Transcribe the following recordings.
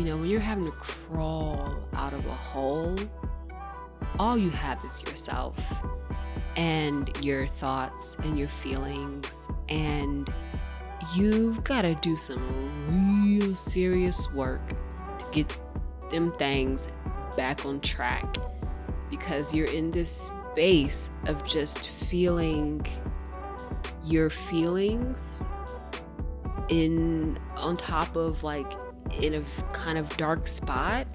you know, when you're having to crawl out of a hole, all you have is yourself and your thoughts and your feelings. And you've got to do some real serious work to get them things back on track because you're in this space of just feeling your feelings in on top of like in a kind of dark spot.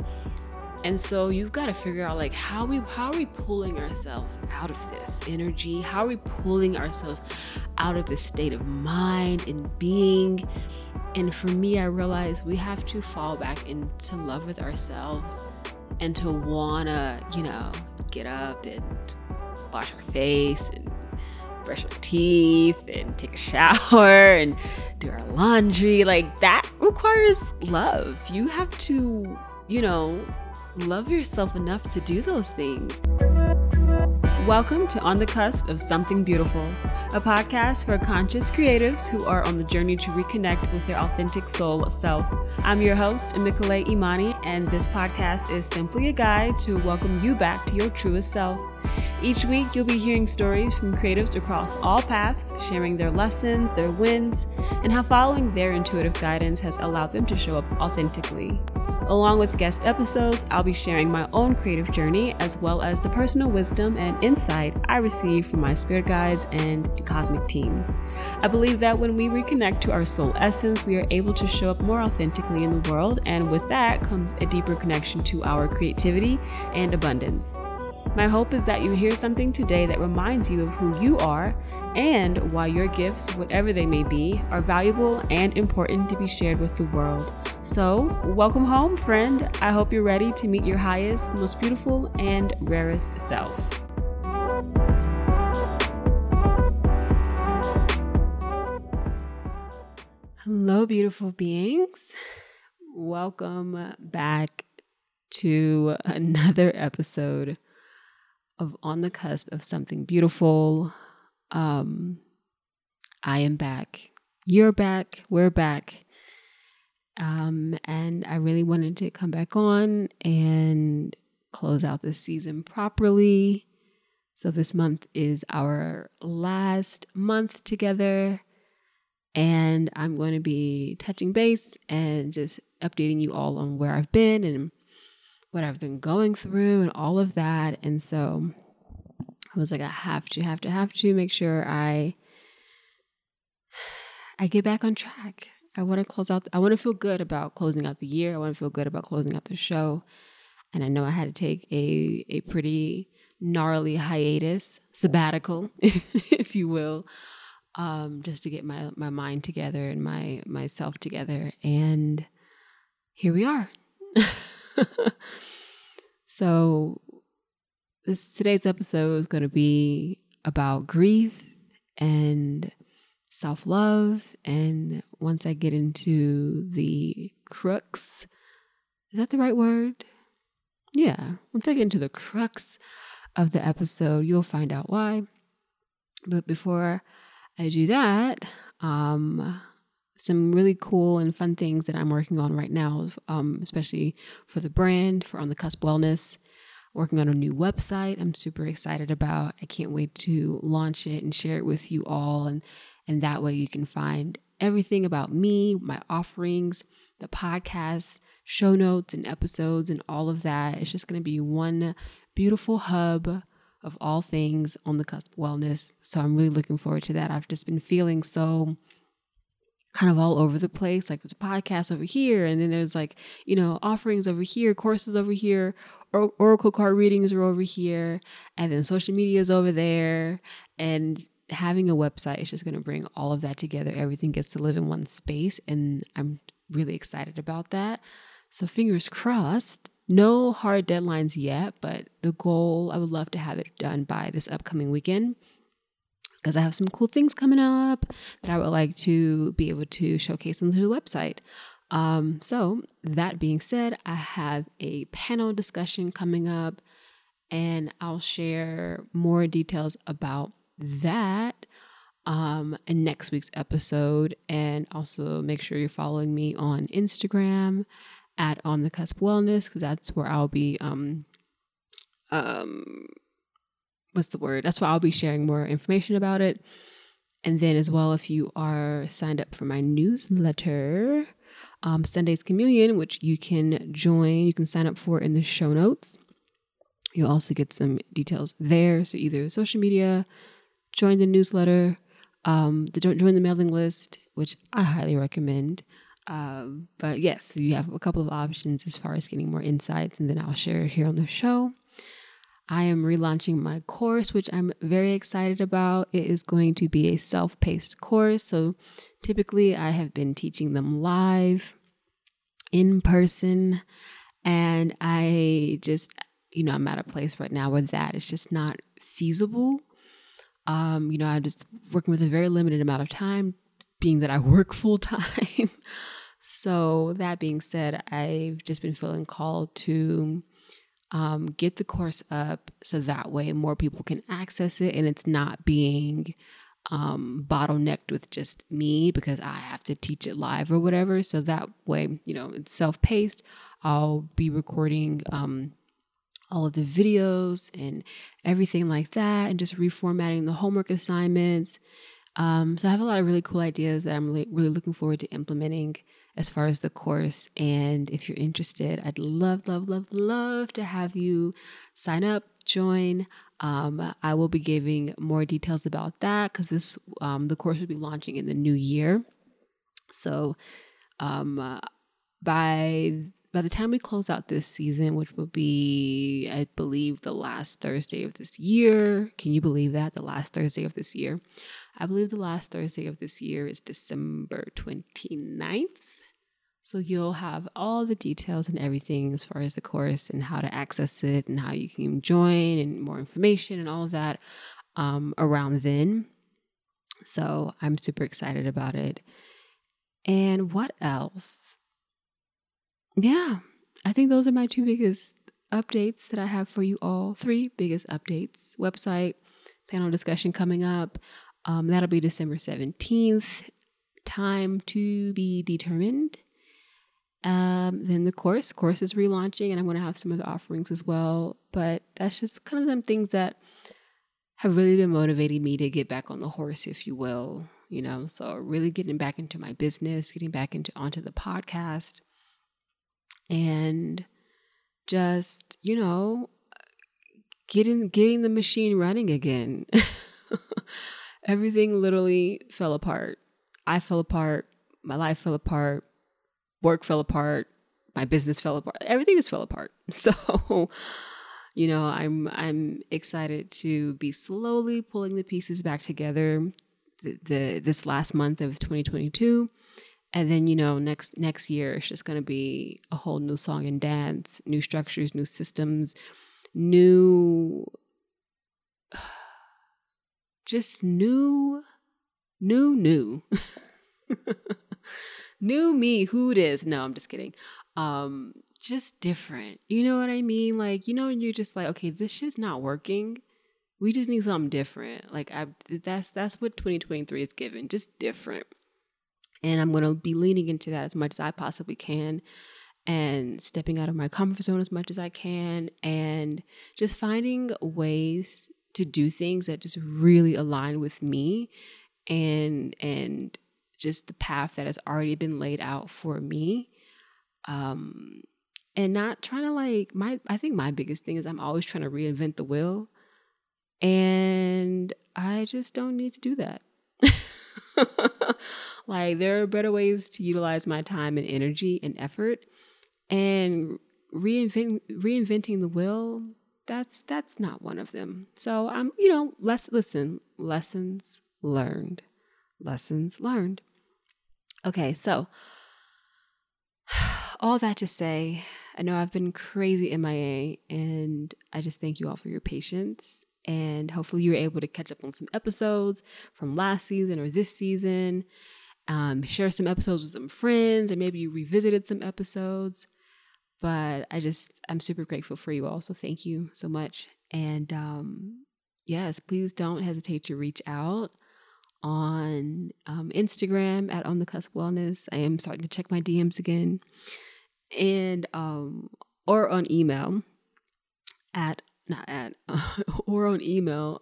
And so you've got to figure out like how we how are we pulling ourselves out of this energy? How are we pulling ourselves out of this state of mind and being? And for me i realized we have to fall back into love with ourselves and to wanna you know get up and wash our face and brush our teeth and take a shower and do our laundry. Like that requires love. You have to, you know, love yourself enough to do those things. Welcome to On the Cusp of Something Beautiful, a podcast for conscious creatives who are on the journey to reconnect with their authentic soul self. I'm your host, Amikale Imani, and this podcast is simply a guide to welcome you back to your truest self. Each week, you'll be hearing stories from creatives across all paths, sharing their lessons, their wins, and how following their intuitive guidance has allowed them to show up authentically. Along with guest episodes, I'll be sharing my own creative journey as well as the personal wisdom and insight I receive from my spirit guides and cosmic team. I believe that when we reconnect to our soul essence, we are able to show up more authentically in the world, and with that comes a deeper connection to our creativity and abundance. My hope is that you hear something today that reminds you of who you are and why your gifts, whatever they may be, are valuable and important to be shared with the world. So, welcome home, friend. I hope you're ready to meet your highest, most beautiful, and rarest self. Hello, beautiful beings. Welcome back to another episode of on the cusp of something beautiful. Um, I am back. You're back. We're back. Um, and I really wanted to come back on and close out this season properly. So this month is our last month together. And I'm going to be touching base and just updating you all on where I've been and what I've been going through and all of that. And so I was like, I have to, have to, have to make sure I I get back on track. I want to close out. I want to feel good about closing out the year. I want to feel good about closing out the show. And I know I had to take a a pretty gnarly hiatus, sabbatical, if you will, um, just to get my my mind together and my myself together. And here we are. so this today's episode is going to be about grief and self-love and once I get into the crux is that the right word? Yeah, once I get into the crux of the episode, you'll find out why. But before I do that, um some really cool and fun things that I'm working on right now, um, especially for the brand, for On the Cusp Wellness. Working on a new website I'm super excited about. I can't wait to launch it and share it with you all. And, and that way you can find everything about me, my offerings, the podcast, show notes, and episodes, and all of that. It's just going to be one beautiful hub of all things on the cusp wellness. So I'm really looking forward to that. I've just been feeling so kind of all over the place. Like there's a podcast over here, and then there's like, you know, offerings over here, courses over here, or- Oracle card readings are over here, and then social media is over there. And having a website is just going to bring all of that together. Everything gets to live in one space, and I'm really excited about that. So fingers crossed. No hard deadlines yet, but the goal, I would love to have it done by this upcoming weekend because I have some cool things coming up that I would like to be able to showcase on the website. Um, so, that being said, I have a panel discussion coming up, and I'll share more details about that um, in next week's episode. And also make sure you're following me on Instagram at On the Cusp Wellness because that's where I'll be um um what's the word? That's why I'll be sharing more information about it. And then as well, if you are signed up for my newsletter, um, Sunday's Communion, which you can join, you can sign up for in the show notes. You'll also get some details there. So either social media, join the newsletter, um, the, join the mailing list, which I highly recommend. Um, but yes, you have a couple of options as far as getting more insights, and then I'll share it here on the show. I am relaunching my course, which I'm very excited about. It is going to be a self paced course. So typically, I have been teaching them live in person, and I just, you know, I'm at a place right now where that is just not feasible. Um, you know, I'm just working with a very limited amount of time, being that I work full time. so, that being said, I've just been feeling called to um, get the course up so that way more people can access it and it's not being um, bottlenecked with just me because I have to teach it live or whatever. So that way, you know, it's self paced. I'll be recording um, all of the videos and everything like that and just reformatting the homework assignments. Um, so I have a lot of really cool ideas that I'm really, really looking forward to implementing as far as the course. And if you're interested, I'd love, love, love, love to have you sign up, join. Um, I will be giving more details about that because this um, the course will be launching in the new year. So um, uh, by by the time we close out this season, which will be, I believe, the last Thursday of this year. Can you believe that? The last Thursday of this year. I believe the last Thursday of this year is December 29th. So you'll have all the details and everything as far as the course and how to access it and how you can join and more information and all of that um, around then. So I'm super excited about it. And what else? Yeah, I think those are my two biggest updates that I have for you all. Three biggest updates website, panel discussion coming up. Um, that'll be December 17th. Time to be determined. Um, then the course, course is relaunching, and I'm going to have some of the offerings as well. But that's just kind of some things that have really been motivating me to get back on the horse, if you will. You know, so really getting back into my business, getting back into onto the podcast, and just you know, getting getting the machine running again. Everything literally fell apart. I fell apart. My life fell apart work fell apart, my business fell apart, everything just fell apart. So, you know, I'm I'm excited to be slowly pulling the pieces back together the, the this last month of 2022 and then you know next next year it's just going to be a whole new song and dance new structures new systems new just new new new new me who it is. No i'm just kidding. Um just different. You know what i mean? Like you know you're just like okay this shit's not working. We just need something different. Like i that's that's what 2023 is given just different. And i'm to be leaning into that as much as i possibly can and stepping out of my comfort zone as much as i can and just finding ways to do things that just really align with me and and just the path that has already been laid out for me. Um and not trying to like my i think my biggest thing is i'm always trying to reinvent the wheel and i just don't need to do that. Like there are better ways to utilize my time and energy and effort and reinventing reinventing the wheel that's that's not one of them. So i'm you know let's listen lessons learned. Lessons learned. Okay, so all that to say, I know I've been crazy MIA, and I just thank you all for your patience. And hopefully, you're able to catch up on some episodes from last season or this season. Um, share some episodes with some friends, or maybe you revisited some episodes. But I just, I'm super grateful for you all. So thank you so much. And um, yes, please don't hesitate to reach out on um, Instagram at On the Cusp Wellness. I am starting to check my DMs again. and um or on email at not at or on email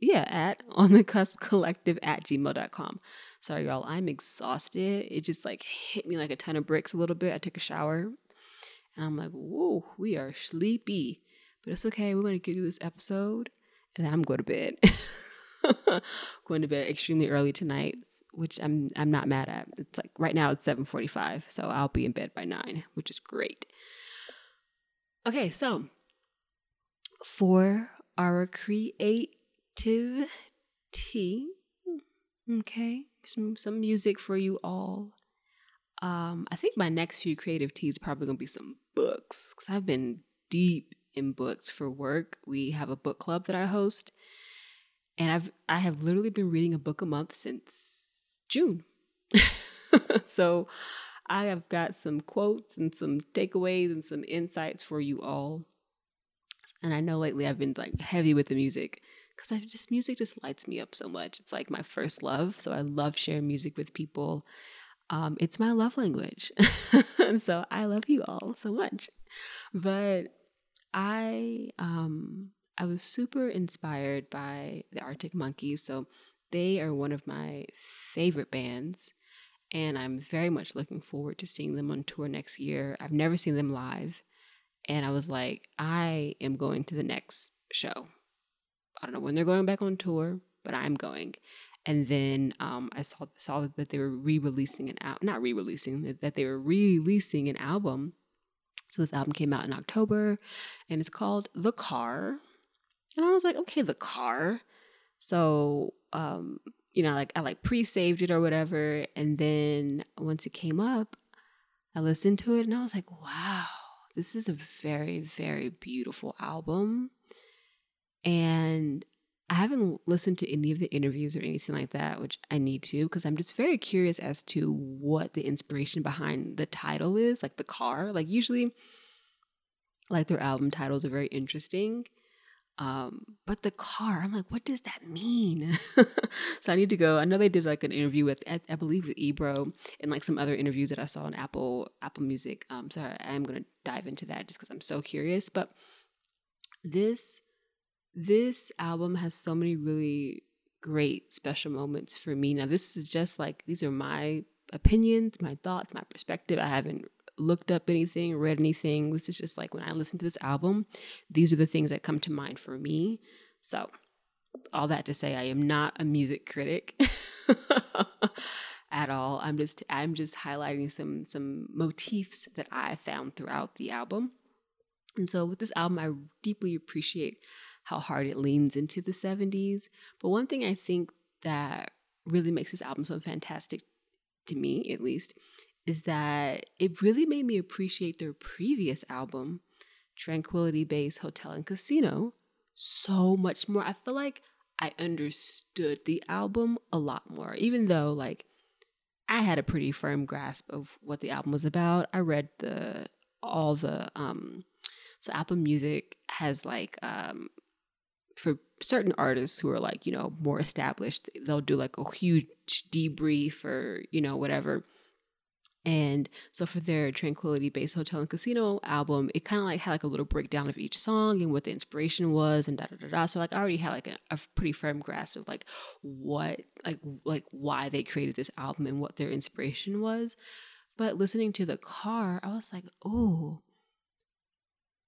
yeah at on the cusp collective at gmail.com sorry y'all i'm exhausted. It just like hit me like a ton of bricks a little bit. I took a shower and i'm like whoa we are sleepy. But it's okay. We're to get through this episode and then i'm going to bed going to bed extremely early tonight which i'm i'm not mad at it's like right now it's 7.45 so i'll be in bed by 9 which is great okay so for our creativity. Okay, some some music for you all. Um, I think my next few creative teas probably gonna be some books because I've been deep in books for work. We have a book club that I host, and I've I have literally been reading a book a month since June. so I have got some quotes and some takeaways and some insights for you all. And I know lately I've been like heavy with the music because I just music just lights me up so much. It's like my first love, so I love sharing music with people. Um, it's my love language, so I love you all so much. But I um, I was super inspired by the Arctic Monkeys, so they are one of my favorite bands, and I'm very much looking forward to seeing them on tour next year. I've never seen them live, and I was like, I am going to the next show. I don't know when they're going back on tour, but I'm going. And then um, I saw saw that they were re-releasing an album, not re-releasing, that they were releasing an album. So this album came out in October, and it's called The Car. And I was like, okay, The Car. So um, you know, like I like pre-saved it or whatever, and then once it came up, I listened to it, and I was like, wow this is a very, very beautiful album. And I haven't listened to any of the interviews or anything like that, which I need to, because I'm just very curious as to what the inspiration behind the title is, like the car. Like, usually, like their album titles are very interesting. Um, but the car, I'm like, what does that mean? so I need to go. I know they did like an interview with, I, believe, with Ebro and like some other interviews that I saw on Apple Apple Music. Um, so I am gonna dive into that just because I'm so curious. But this this album has so many really great special moments for me. Now this is just like these are my opinions, my thoughts, my perspective. I haven't looked up anything, read anything. This is just like when I listen to this album, these are the things that come to mind for me. So, all that to say, I am not a music critic at all. I'm just I'm just highlighting some some motifs that I found throughout the album. And so with this album, I deeply appreciate how hard it leans into the 70s. But one thing I think that really makes this album so fantastic to me, at least, is that it really made me appreciate their previous album, Tranquility Base Hotel and Casino, so much more. I feel like I understood the album a lot more, even though, like, I had a pretty firm grasp of what the album was about. I read the all the um so Apple Music has like um for certain artists who are like, you know, more established, they'll do like a huge debrief or, you know, whatever and so for their Tranquility Base Hotel and Casino album, it kind of like had like a little breakdown of each song and what the inspiration was and da da da da. So like I already had like a, a pretty firm grasp of like what like like why they created this album and what their inspiration was. But listening to the car, I was like, oh,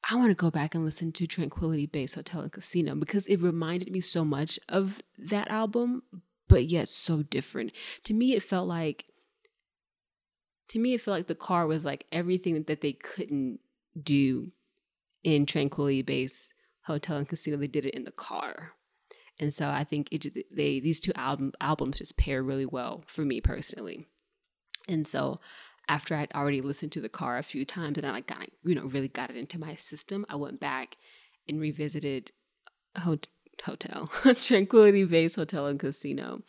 I want to go back and listen to Tranquility Base Hotel and Casino because it reminded me so much of that album, but yet so different. To me, it felt like to me, it felt like the car was like everything that they couldn't do in Tranquility Base Hotel and Casino. They did it in the car, and so I think it, they these two album albums just pair really well for me personally. And so after I'd already listened to the car a few times and I like got you know really got it into my system, I went back and revisited Hot- Hotel Tranquility Base Hotel and Casino,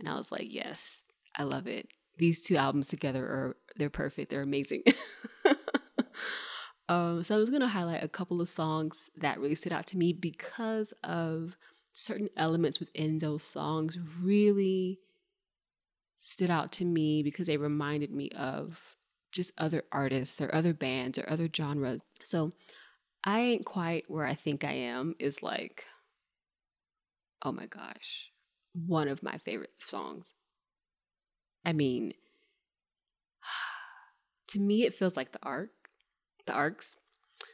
and I was like, yes, I love it. These two albums together are they're perfect. They're amazing. um, so I was going to highlight a couple of songs that really stood out to me because of certain elements within those songs really stood out to me because they reminded me of just other artists or other bands or other genres. So I ain't quite where I think I am is like, oh my gosh, one of my favorite songs. I mean, to me, it feels like the arc, the arcs,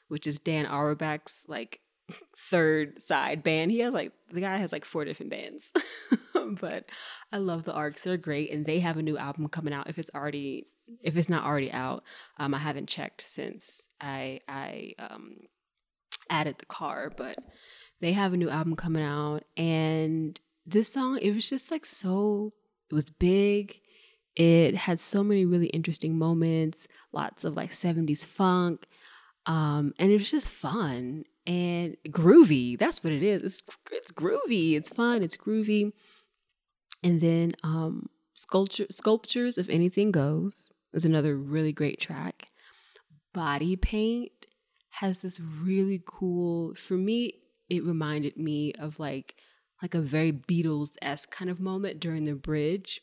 which is Dan Auerbach's like third side band. He has like the guy has like four different bands. but I love the arcs. They're great and they have a new album coming out if it's already if it's not already out. Um I haven't checked since I I um added the car, but they have a new album coming out and this song it was just like so it was big. It had so many really interesting moments, lots of like 70s funk. Um, and it was just fun and groovy. That's what it is. It's it's groovy. It's fun. It's groovy. And then um, sculpture sculptures of anything goes is another really great track. Body paint has this really cool. For me, it reminded me of like like a very Beatles esque kind of moment during the bridge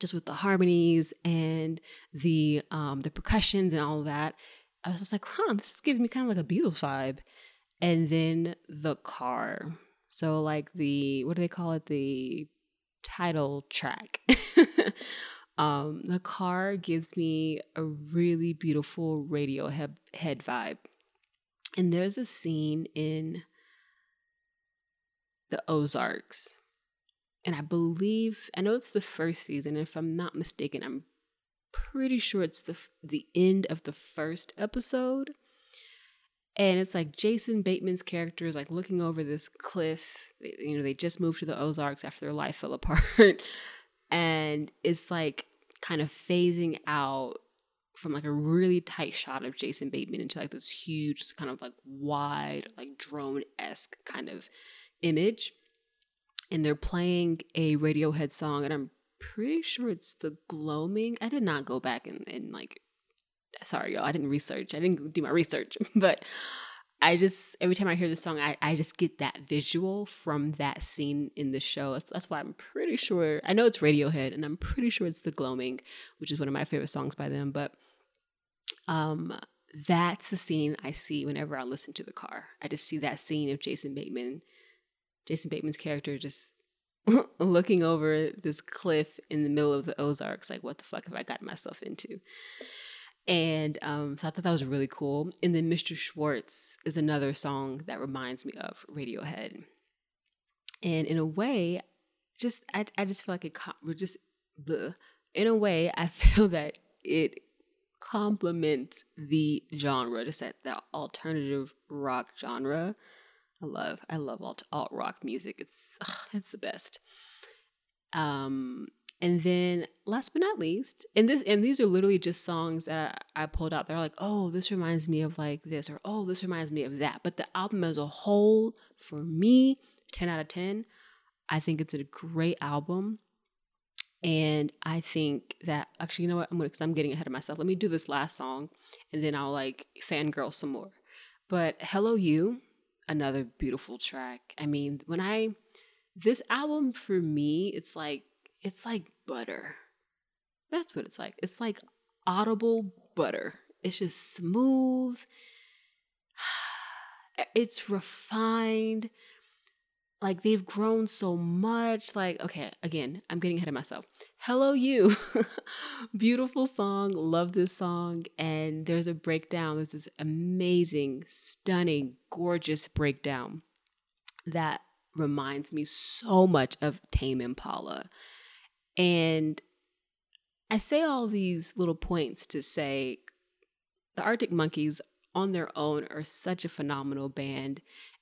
just with the harmonies and the um the percussions and all that I was just like, huh, this is giving me kind of like a Beatles vibe. And then the car. So, like the, what do they call it? The title track. um, the car gives me a really beautiful Radiohead head vibe. And there's a scene in the Ozarks. And I believe, I know it's the first season. If I'm not mistaken, I'm pretty sure it's the the end of the first episode. And it's like Jason Bateman's character is like looking over this cliff. You know, they just moved to the Ozarks after their life fell apart. and it's like kind of phasing out from like a really tight shot of Jason Bateman into like this huge, kind of like wide, like drone esque kind of image. And they're playing a Radiohead song, and I'm pretty sure it's the gloaming. I did not go back and, and like sorry y'all, I didn't research. I didn't do my research, but I just every time I hear this song, I, I just get that visual from that scene in the show. That's, that's why I'm pretty sure I know it's Radiohead, and I'm pretty sure it's The Gloaming, which is one of my favorite songs by them. But um, that's the scene I see whenever I listen to the car. I just see that scene of Jason Bateman, Jason Bateman's character just looking over this cliff in the middle of the Ozarks, like, what the fuck have I gotten myself into? And um, so I thought that was really cool. And then Mr. Schwartz is another song that reminds me of Radiohead. And in a way, just I, I just feel like it we're just bleh. in a way I feel that it complements the genre, just that the alternative rock genre I love I love alt alt rock music. It's ugh, it's the best. Um, and then last but not least, and this and these are literally just songs that I, I pulled out. They're like, oh, this reminds me of like this, or oh, this reminds me of that. But the album as a whole, for me, ten out of ten. I think it's a great album. And I think that actually, you know what? I'm gonna because I'm getting ahead of myself. Let me do this last song, and then I'll like fangirl some more. But Hello You another beautiful track. I mean, when I this album for me, it's like it's like butter. That's what it's like. It's like audible butter. It's just smooth. It's refined. Like they've grown so much. Like, okay, again, I'm getting ahead of myself. Hello, you. Beautiful song. Love this song. And there's a breakdown. There's this amazing, stunning, gorgeous breakdown that reminds me so much of Tame Impala. And I say all these little points to say the Arctic Monkeys on their own are such a phenomenal band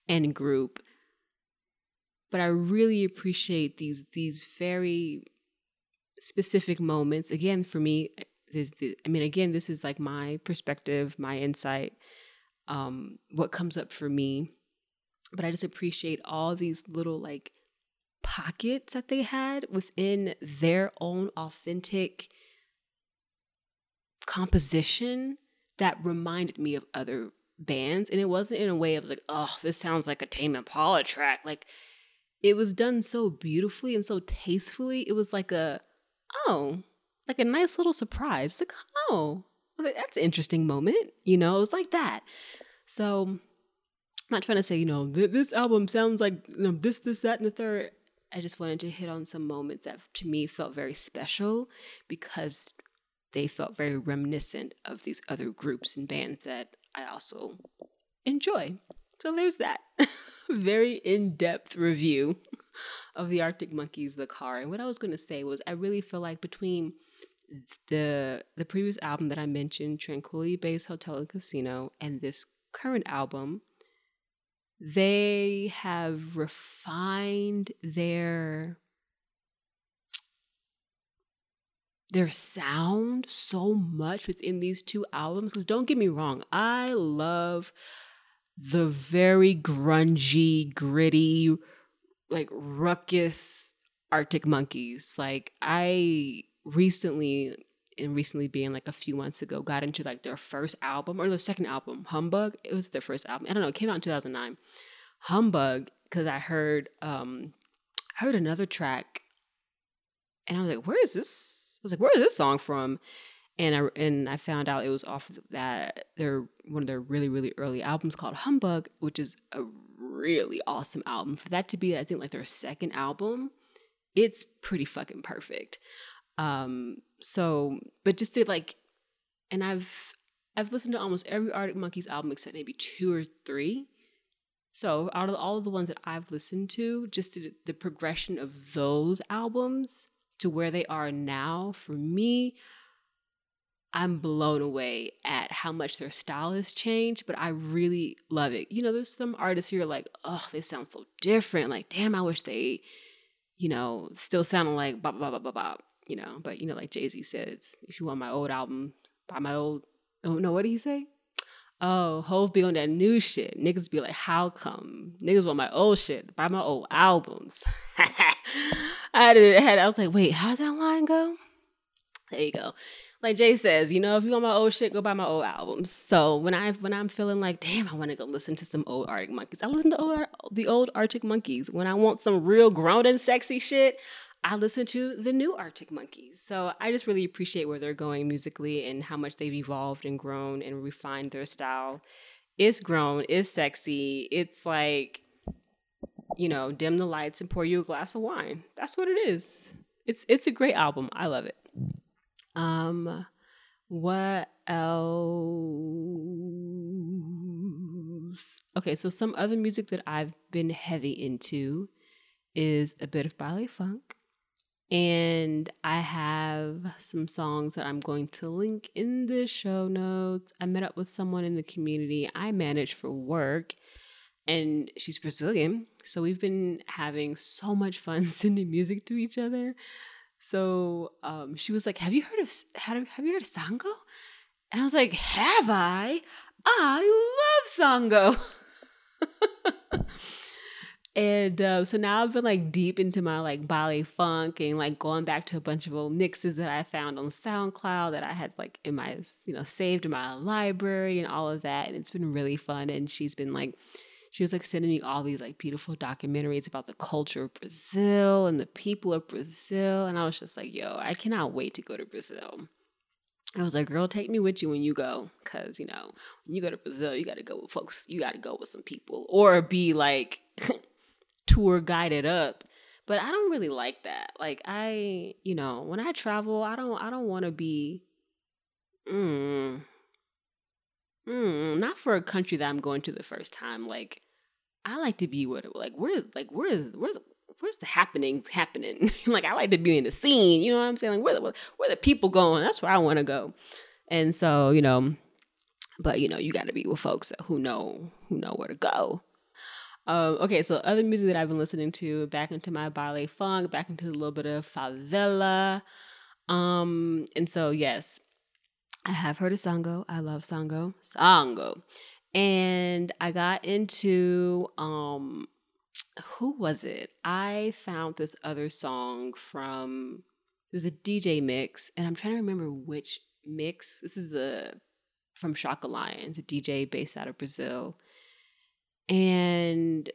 and group but I really appreciate these these very specific moments. Again, for me, there's the, I mean, again, this is like my perspective, my insight, um, what comes up for me. But I just appreciate all these little like pockets that they had within their own authentic composition that reminded me of other bands. And it wasn't in a way of like, oh, this sounds like a Tame Impala track. Like it was done so beautifully and so tastefully. It was like a, oh, like a nice little surprise. Like, oh, that's an interesting moment. You know, it was like that. So I'm not trying to say, you know, this album sounds like you know, this, this, that, and the third. I just wanted to hit on some moments that to me felt very special because they felt very reminiscent of these other groups and bands that I also enjoy. So there's that. very in depth review of the Arctic Monkeys, The Car. And what I was going to say was, I really feel like between the the previous album that I mentioned, Tranquility Base Hotel and Casino, and this current album, they have refined their their sound so much within these two albums because don't get me wrong i love the very grungy gritty like ruckus arctic monkeys. Like i recently and recently being like a few months ago got into like their first album or their second album humbug. It was their first album. I don't know it came out in 2009 humbug because i heard um heard another track and i was like where is this? I was like where is this song from? And i and i found out it was off of that their one of their really really early albums called humbug which is a really awesome album for that to be i think like their second album it's pretty fucking perfect um, so, but just to like, and I've I've listened to almost every Arctic Monkeys album except maybe two or three. So, out of all of the ones that I've listened to, just the, the progression of those albums to where they are now, for me, I'm blown away at how much their style has changed, but I really love it. You know, there's some artists here like, oh, they sound so different. Like, damn, I wish they, you know, still sounding like blah, blah, blah, blah, blah you know, but you know, like Jay Z says, if you want my old album, buy my old. Oh no, what did he say? Oh, Hov be on that new shit. Niggas be like, how come? Niggas want my old shit. Buy my old albums. I had it. I was like, wait, how'd that line go? There you go. Like Jay says, you know, if you want my old shit, go buy my old albums. So when I when I'm feeling like, damn, I want to go listen to some old Arctic Monkeys, I listen to old, the old Arctic Monkeys. When I want some real grown and sexy shit, I listen to the new Arctic Monkeys. So I just really appreciate where they're going musically and how much they've evolved and grown and refined their style. It's grown, it's sexy. It's like, you know, dim the lights and pour you a glass of wine. That's what it is. It's it's a great album. I love it. Um what else? Okay, so some other music that I've been heavy into is a bit of baile funk. And I have some songs that I'm going to link in the show notes. I met up with someone in the community I manage for work, and she's Brazilian. So we've been having so much fun sending music to each other. So um, she was like, "Have you heard of have have you heard of Sango?" And I was like, "Have I? I love Sango." And uh, so now I've been like deep into my like baile funk and like going back to a bunch of old mixes that I found on SoundCloud that I had like in my, you know, saved in my library and all of that. And it's been really fun. And she's been like, she was like sending me all these like beautiful documentaries about the culture of Brazil and the people of Brazil. And I was just like, yo, I cannot wait to go to Brazil. I was like, girl, take me with you when you go. Cause, you know, when you go to Brazil, you got to go with folks, you got to go with some people or be like, tour guided up but i don't really like that like i you know when i travel i don't i don't want to be mm, mm, not for a country that i'm going to the first time like i like to be what like where's like where's where's where's the happenings happening? Like i like to be in the scene you know what i'm saying? Like where the, where the people going? That's where i want to go. And so you know but you know you got to be with folks who know who know where to go. Um, okay, so other music that I've been listening to, back into my baile funk, back into a little bit of favela. Um, and so yes, I have heard of Sango. I love Sango. Sango. And I got into um who was it? I found this other song from it was a DJ mix, and I'm trying to remember which mix. This is a from Chaka Lions, a DJ based out of Brazil. And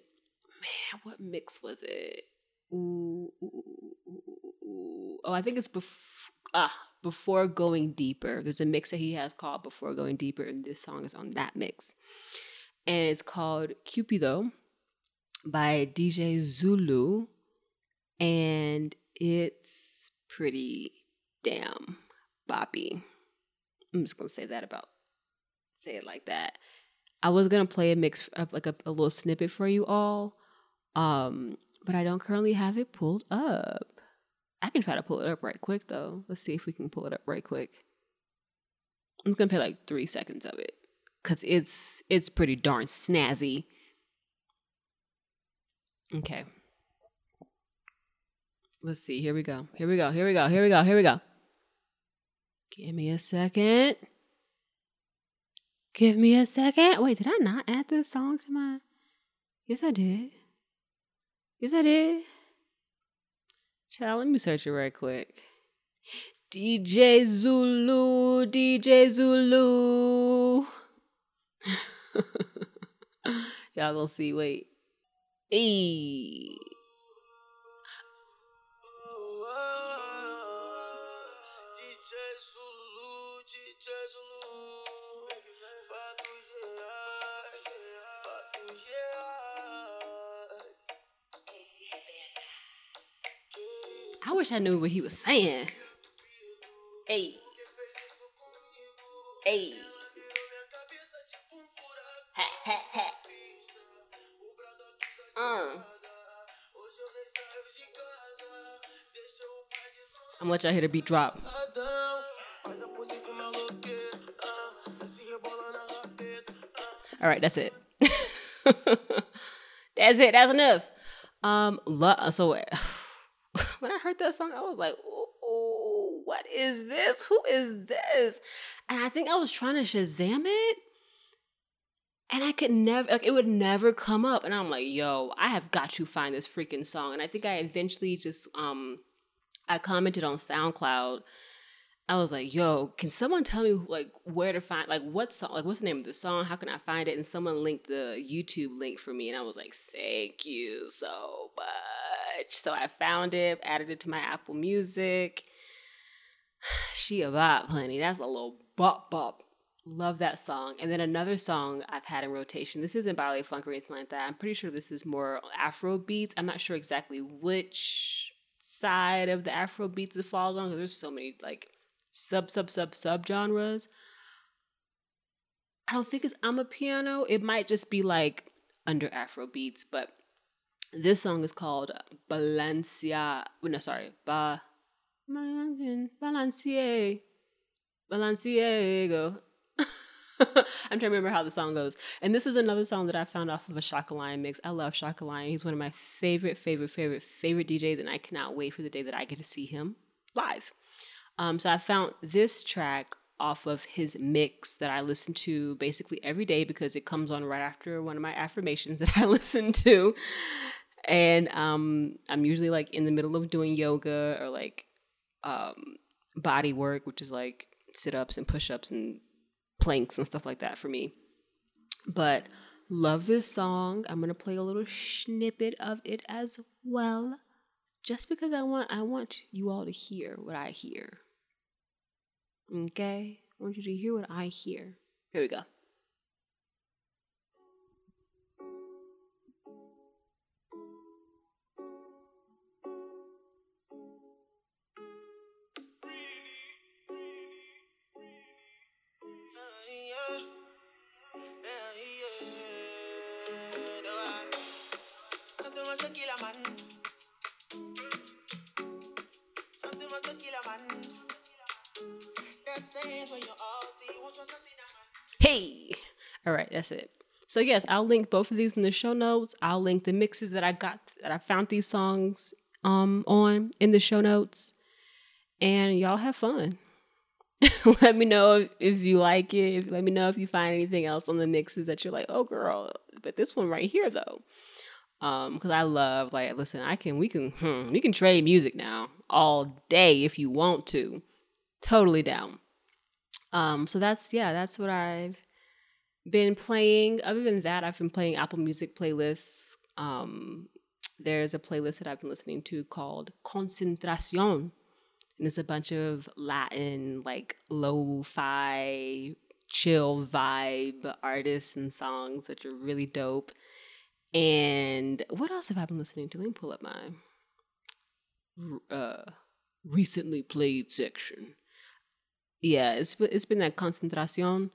man, what mix was it? Ooh, ooh, ooh, oh, I think it's before. ah, before going deeper. There's a mix that he has called Before Going Deeper, and this song is on that mix. And it's called Cupido by DJ Zulu. And it's pretty damn boppy. I'm just gonna say that about say it like that. I was gonna play a mix of like a, a little snippet for you all. Um, but I don't currently have it pulled up. I can try to pull it up right quick though. Let's see if we can pull it up right quick. I'm just gonna play like three seconds of it because it's it's pretty darn snazzy. Okay. Let's see. Here we go. Here we go. Here we go. Here we go. Here we go. Give me a second. Give me a second. Wait, did I not add this song to my? Yes, I did. Yes, I did. Child, let me search it right quick. DJ Zulu, DJ Zulu. Y'all gonna see. Wait. Hey. Wish I knew what he was saying. Hey. Hey. Ha, ha, ha. Uh. I'm gonna let y'all hear the beat drop. All right, that's it. that's it. That's enough. Um, lo- so when I heard that song, I was like, "Oh, what is this? Who is this?" And I think I was trying to Shazam it, and I could never, like, it would never come up. And I'm like, "Yo, I have got to find this freaking song." And I think I eventually just, um, I commented on SoundCloud. I was like, "Yo, can someone tell me like where to find like what song? Like, what's the name of the song? How can I find it?" And someone linked the YouTube link for me, and I was like, "Thank you so much." So I found it, added it to my Apple Music. She a bop, honey. That's a little bop bop. Love that song. And then another song I've had in rotation. This isn't baile funk or anything like that. I'm pretty sure this is more Afro beats. I'm not sure exactly which side of the Afro beats it falls on because there's so many like sub sub sub sub genres. I don't think it's amapiano. It might just be like under Afro beats, but this song is called Balencia. No, sorry, ba Balancier. Balanciego. I'm trying to remember how the song goes. And this is another song that I found off of a Shaka Lion mix. I love Shaka Lion. He's one of my favorite, favorite, favorite, favorite DJs, and I cannot wait for the day that I get to see him live. Um, so I found this track off of his mix that I listen to basically every day because it comes on right after one of my affirmations that I listen to. And um, I'm usually like in the middle of doing yoga or like um, body work, which is like sit ups and push ups and planks and stuff like that for me. But love this song. I'm gonna play a little snippet of it as well, just because I want I want you all to hear what I hear. Okay, I want you to hear what I hear. Here we go. Hey! All right, that's it. So yes, I'll link both of these in the show notes. I'll link the mixes that I got that I found these songs um on in the show notes. And y'all have fun. let me know if, if you like it. Let me know if you find anything else on the mixes that you're like, oh girl, but this one right here though. Um, because I love like listen, I can we can hmm, we can trade music now all day if you want to. Totally down. Um, so that's yeah, that's what I've been playing. Other than that, I've been playing Apple Music playlists. Um, there's a playlist that I've been listening to called Concentración. and it's a bunch of Latin, like lo-fi, chill vibe artists and songs that are really dope. And what else have I been listening to? Let me pull up my uh, recently played section. Yeah, it's it's been that Concentracion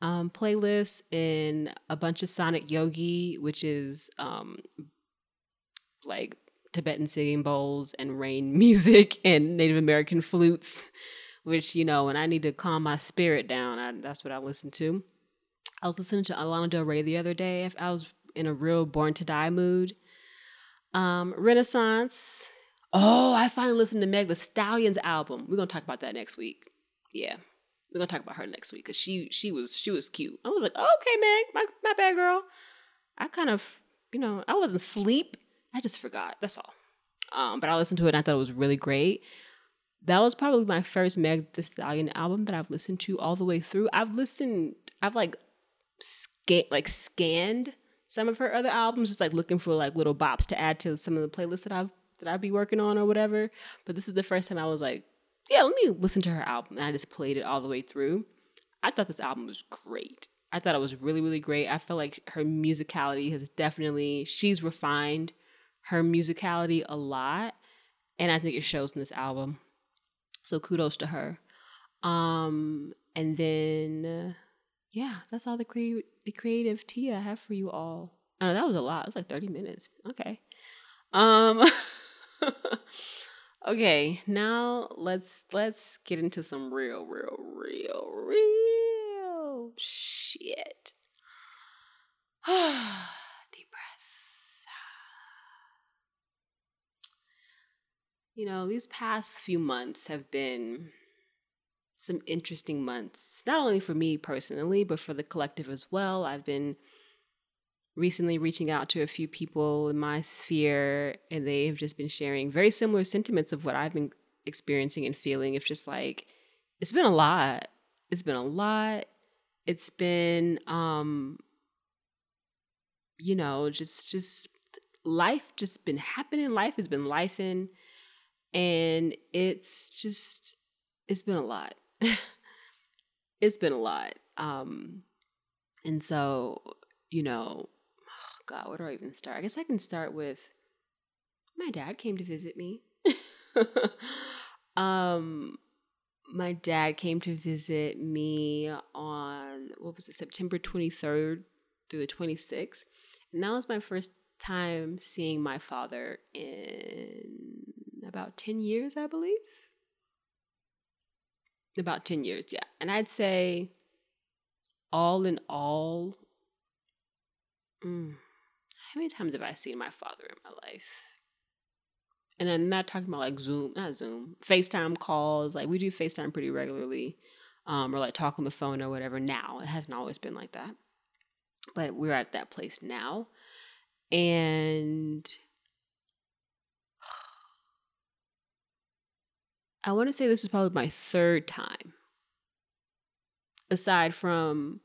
um, playlist and a bunch of Sonic Yogi, which is um, like Tibetan singing bowls and rain music and Native American flutes, which, you know, when I need to calm my spirit down, I, that's what I listen to. I was listening to Alana Del Rey the other day. I was in a real Born to Die mood. Um, Renaissance. Oh, I finally listened to Meg the Stallion's album. We're gonna talk about that next week. Yeah, we're gonna talk about her next week because she she was she was cute. I was like, oh, okay, Meg, my my bad girl. I kind of you know I wasn't asleep. I just forgot. That's all. Um, but I listened to it and I thought it was really great. That was probably my first Meg the Stallion album that I've listened to all the way through. I've listened. I've like scan like scanned some of her other albums, just like looking for like little bops to add to some of the playlists that I've that I'd be working on or whatever. But this is the first time I was like, yeah, let me listen to her album. And I just played it all the way through. I thought this album was great. I thought it was really, really great. I felt like her musicality has definitely, she's refined her musicality a lot. And I think it shows in this album. So kudos to her. Um, and then, yeah, that's all the, cre- the creative tea I have for you all. I know that was a lot. It was like 30 minutes. Okay. Um, Okay, now let's let's get into some real, real, real, real shit. Deep breath. You know, these past few months have been some interesting months, not only for me personally, but for the collective as well. I've been recently reaching out to a few people in my sphere and they have just been sharing very similar sentiments of what I've been experiencing and feeling. It's just like it's been a lot. It's been a lot. It's been um you know, just just life just been happening. Life has been lifing and it's just it's been a lot. it's been a lot. Um and so, you know, God, where do I even start? I guess I can start with my dad came to visit me. um, my dad came to visit me on what was it, September 23rd through the 26th. And that was my first time seeing my father in about 10 years, I believe. About 10 years, yeah. And I'd say all in all, mm, how many times have I seen my father in my life? And I'm not talking about like Zoom, not Zoom, FaceTime calls. Like we do FaceTime pretty regularly, um, or like talk on the phone or whatever. Now it hasn't always been like that, but we're at that place now, and I want to say this is probably my third time, aside from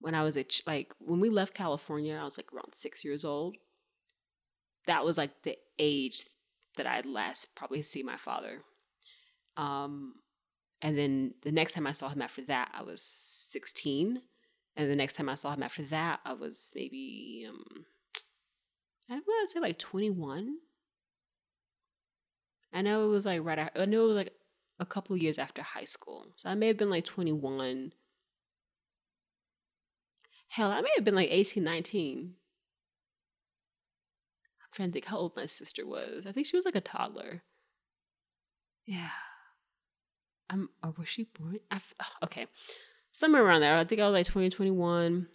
when I was a ch- like when we left California, I was like around six years old. That was like the age that I'd last probably see my father. Um, and then the next time I saw him after that, I was sixteen, and the next time I saw him after that, I was maybe um, I to say like twenty one. I know it was like right. After, I know it was like a couple years after high school, so I may have been like twenty one Hell, I may have been like 18, 19. I'm trying to think how old my sister was. I think she was like a toddler. Yeah. I'm, or was she born? I, okay. Somewhere around there. I think I was like 20, 21.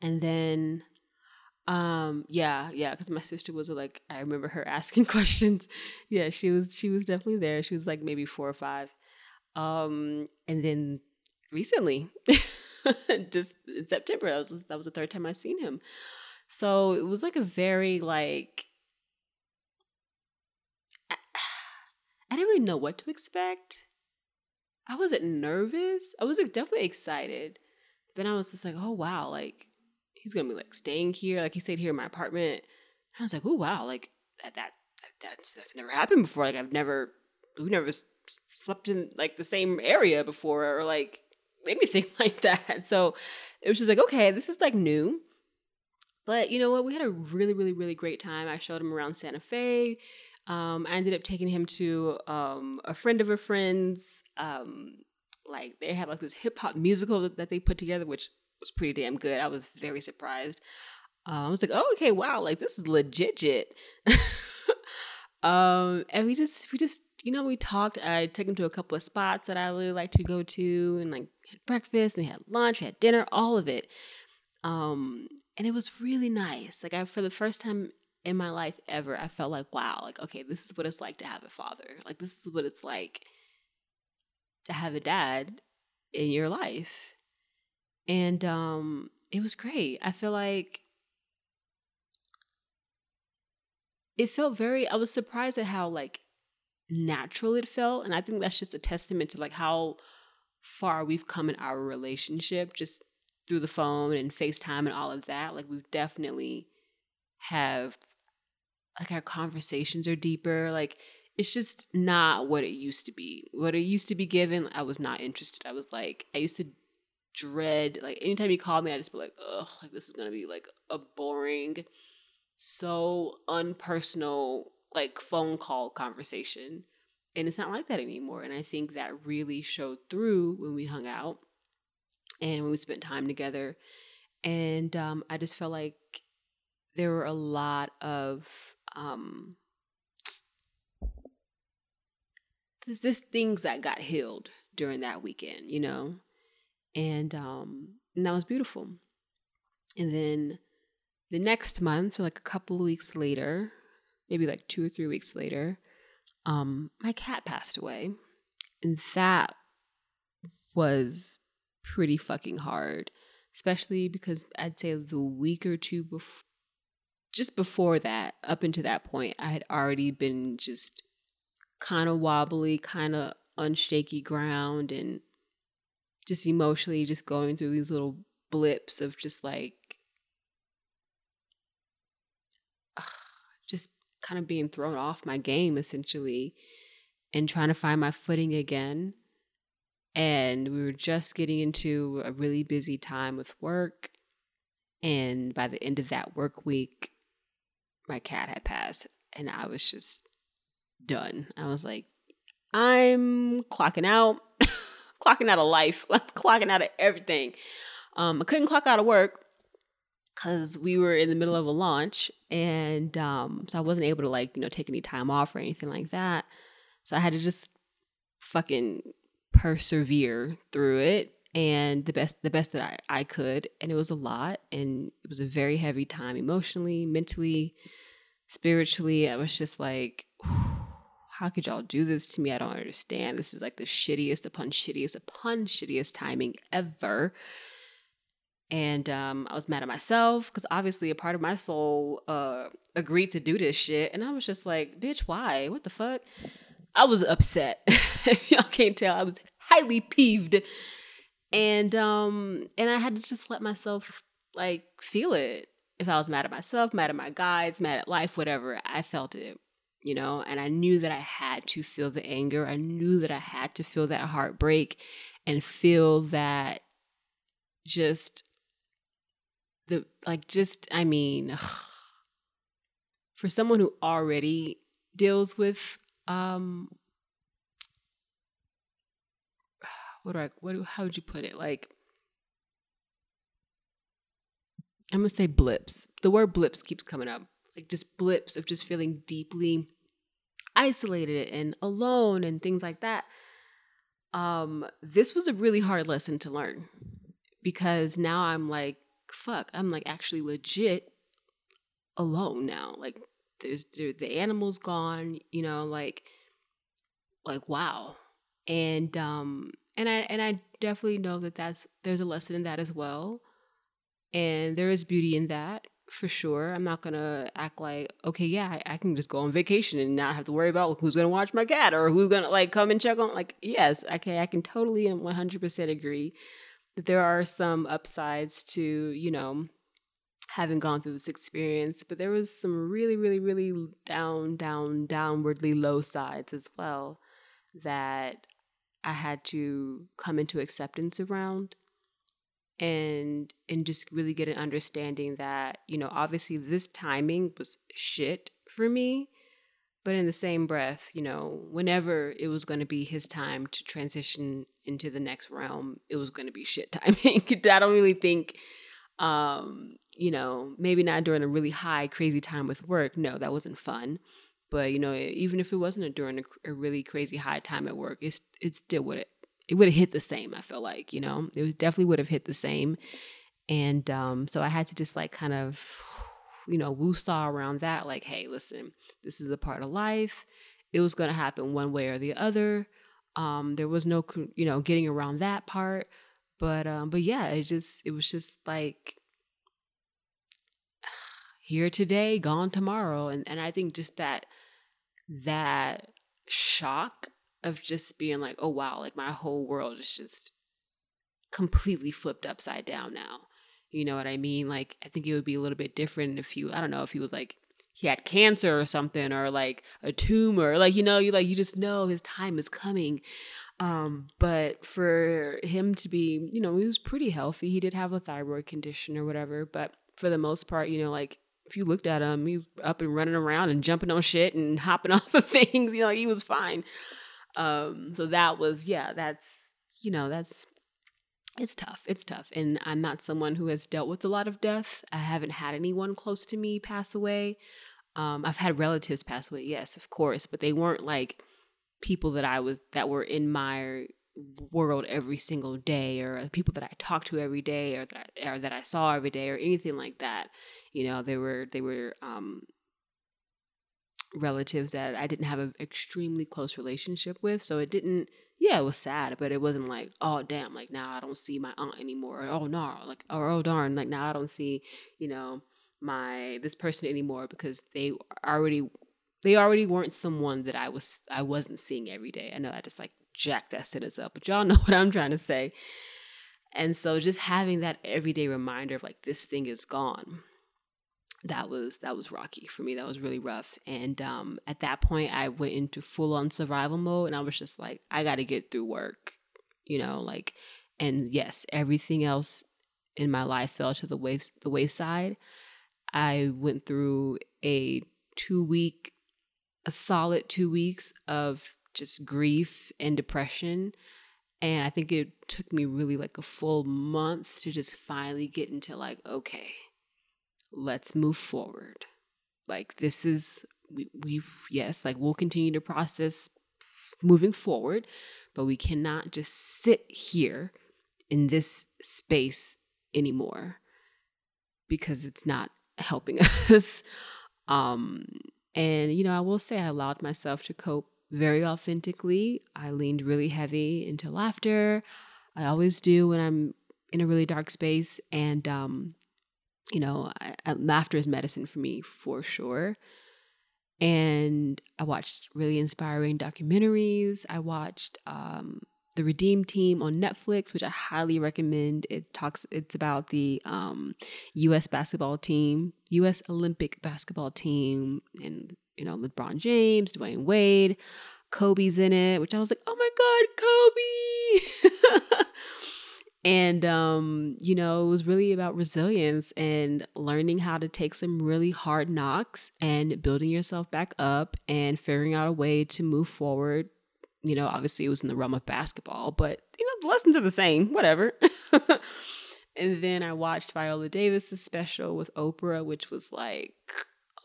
And then, um, yeah, yeah, because my sister was like, I remember her asking questions. yeah, she was, she was definitely there. She was like maybe four or five. Um, and then recently, just in September. That was that was the third time I seen him. So it was like a very like I, I didn't really know what to expect. I wasn't nervous. I was like, definitely excited. Then I was just like, oh wow, like he's gonna be like staying here. Like he stayed here in my apartment. And I was like, oh wow, like that that that's that's never happened before. Like I've never we never slept in like the same area before or like anything like that. So it was just like, okay, this is like new. But you know what? We had a really, really, really great time. I showed him around Santa Fe. Um, I ended up taking him to um, a friend of a friend's. Um, like they had like this hip hop musical that, that, they put together, which was pretty damn good. I was very surprised. Uh, I was like, oh, okay, wow, like this is legit. um, and we just, we just, you know, we talked. I took him to a couple of spots that I really like to go to, and like had breakfast, and we had lunch, we had dinner, all of it. Um, and it was really nice. Like I, for the first time in my life ever, I felt like, wow, like okay, this is what it's like to have a father. Like this is what it's like to have a dad in your life. And um it was great. I feel like it felt very I was surprised at how like natural it felt and I think that's just a testament to like how far we've come in our relationship just through the phone and FaceTime and all of that. Like we've definitely have like our conversations are deeper. Like it's just not what it used to be. What it used to be given, I was not interested. I was like, I used to dread like anytime he called me, I just be like, ugh, like this is gonna be like a boring, so unpersonal like phone call conversation. And it's not like that anymore. And I think that really showed through when we hung out and when we spent time together. And um, I just felt like there were a lot of um, there's this things that got healed during that weekend, you know, and um, and that was beautiful. And then the next month, so like a couple weeks later, maybe like two or three weeks later, um, my cat passed away, and that was pretty fucking hard, especially because I'd say the week or two before, just before that, up into that point, I had already been just kind of wobbly, kind of unshaky ground, and just emotionally just going through these little blips of just like just kind of being thrown off my game essentially and trying to find my footing again. And we were just getting into a really busy time with work. And by the end of that work week my cat had passed and i was just done. I was like i'm clocking out clocking out of life clocking out of everything. Um, i couldn't clock out of work because we were in the middle of a launch and um, so i wasn't able to like you know take any time off or anything like that. So i had to just fucking persevere through it and the best the best that I, I could. And it was a lot and it was a very heavy time emotionally mentally spiritually. I was just like how could y'all do this to me? I don't understand. This is like the shittiest upon shittiest upon shittiest timing ever. And um, i was mad at myself because obviously a part of my soul uh, agreed to do this shit. And i was just like bitch why? What the fuck? I was upset. if y'all can't tell, I was highly peeved. And um and I had to just let myself like feel it. If I was mad at myself, mad at my guides, mad at life, whatever, I felt it, you know, and I knew that I had to feel the anger. I knew that I had to feel that heartbreak and feel that just the like just I mean for someone who already deals with um what do I what do how would you put it? Like I'm gonna say blips. The word blips keeps coming up. Like just blips of just feeling deeply isolated and alone and things like that. Um, this was a really hard lesson to learn because now I'm like, fuck, I'm like actually legit alone now. Like there's the animals gone, you know, like like wow. And um and I and I definitely know that that's there's a lesson in that as well. And there is beauty in that for sure. I'm not gonna act like okay, yeah, I, I can just go on vacation and not have to worry about who's gonna watch my cat or who's gonna like come and check on. Like, yes, okay, I can totally and 100% agree that there are some upsides to you know having gone through this experience, but there was some really, really, really down, down, downwardly low sides as well. that I had to come into acceptance around and and just really get an understanding that, you know, obviously this timing was shit for me, but in the same breath, you know, whenever it was going to be his time to transition into the next realm, it was going to be shit timing. I don't really think um, you know, maybe not during a really high, crazy time with work. No, that wasn't fun. But you know, even if it wasn't a, during a, a really crazy high time at work, it's it still would it would have hit the same. I feel like you know, it definitely would have hit the same. And um, so I had to just like kind of, you know, woo-saw around that. Like, hey, listen, this is a part of life. It was going to happen one way or the other. Um, there was no, you know, getting around that part. But um, but yeah, it just it was just like here today, gone tomorrow. And and I think just that that shock of just being like, oh wow, like my whole world is just completely flipped upside down now. You know what I mean? Like I think it would be a little bit different if you I don't know if he was like he had cancer or something or like a tumor. Like, you know, you like you just know his time is coming. Um, but for him to be, you know, he was pretty healthy. He did have a thyroid condition or whatever, but for the most part, you know, like if you looked at him, he was up and running around and jumping on shit and hopping off of things. You know, he was fine. Um, so that was, yeah, that's, you know, that's, it's tough. It's tough. And I'm not someone who has dealt with a lot of death. I haven't had anyone close to me pass away. Um, I've had relatives pass away, yes, of course, but they weren't like people that I was, that were in my world every single day or people that I talked to every day or that or that I saw every day or anything like that. You know, they were they were um relatives that I didn't have an extremely close relationship with, so it didn't yeah, it was sad, but it wasn't like, oh damn, like now I don't see my aunt anymore. Or, oh no, like or oh darn, like now I don't see, you know, my this person anymore because they already they already weren't someone that I was I wasn't seeing every day. I know I just like jacked that sentence up, but y'all know what I'm trying to say. And so just having that everyday reminder of like this thing is gone. That was that was rocky for me. That was really rough. And um, at that point, I went into full on survival mode, and I was just like, I got to get through work, you know, like. And yes, everything else in my life fell to the ways the wayside. I went through a two week, a solid two weeks of just grief and depression. And I think it took me really like a full month to just finally get into like, okay, let's move forward. Like, this is, we, we've, yes, like we'll continue to process moving forward, but we cannot just sit here in this space anymore because it's not helping us. um, and, you know, I will say I allowed myself to cope very authentically. I leaned really heavy into laughter. I always do when I'm in a really dark space. And, um, you know, I, I, laughter is medicine for me for sure. And I watched really inspiring documentaries. I watched um, the Redeem Team on Netflix, which I highly recommend. It talks. It's about the um, U.S. basketball team, U.S. Olympic basketball team, and you know, LeBron James, Dwyane Wade, Kobe's in it, which I was like, oh my God, Kobe. and, um, you know, it was really about resilience and learning how to take some really hard knocks and building yourself back up and figuring out a way to move forward. You know, obviously it was in the realm of basketball, but, you know, the lessons are the same, whatever. and then I watched Viola Davis's special with Oprah, which was like,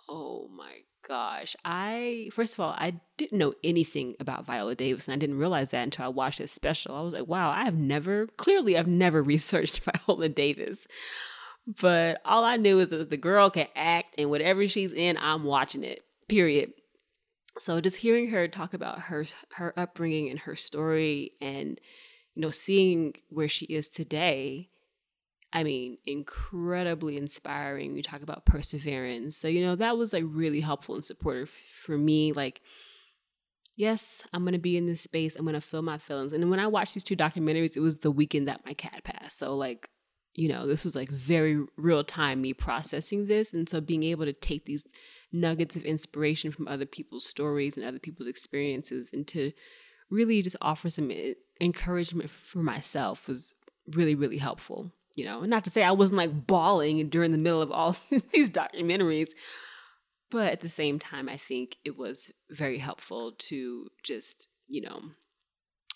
oh my gosh. I, first of all, I didn't know anything about Viola Davis, and I didn't realize that until I watched this special. I was like, wow, I have never, clearly, I've never researched Viola Davis. But all I knew is that the girl can act, and whatever she's in, I'm watching it, period. So just hearing her talk about her her upbringing and her story and you know seeing where she is today I mean, incredibly inspiring. We talk about perseverance. So, you know, that was like really helpful and supportive for me. Like, yes, I'm going to be in this space. I'm going to feel my feelings. And when I watched these two documentaries, it was the weekend that my cat passed. So, like, you know, this was like very real time me processing this. And so being able to take these nuggets of inspiration from other people's stories and other people's experiences and to really just offer some eh, encouragement for myself was really, really helpful. You know, not to say I wasn't like bawling during the middle of all these documentaries, but at the same time, I think it was very helpful to just, you know,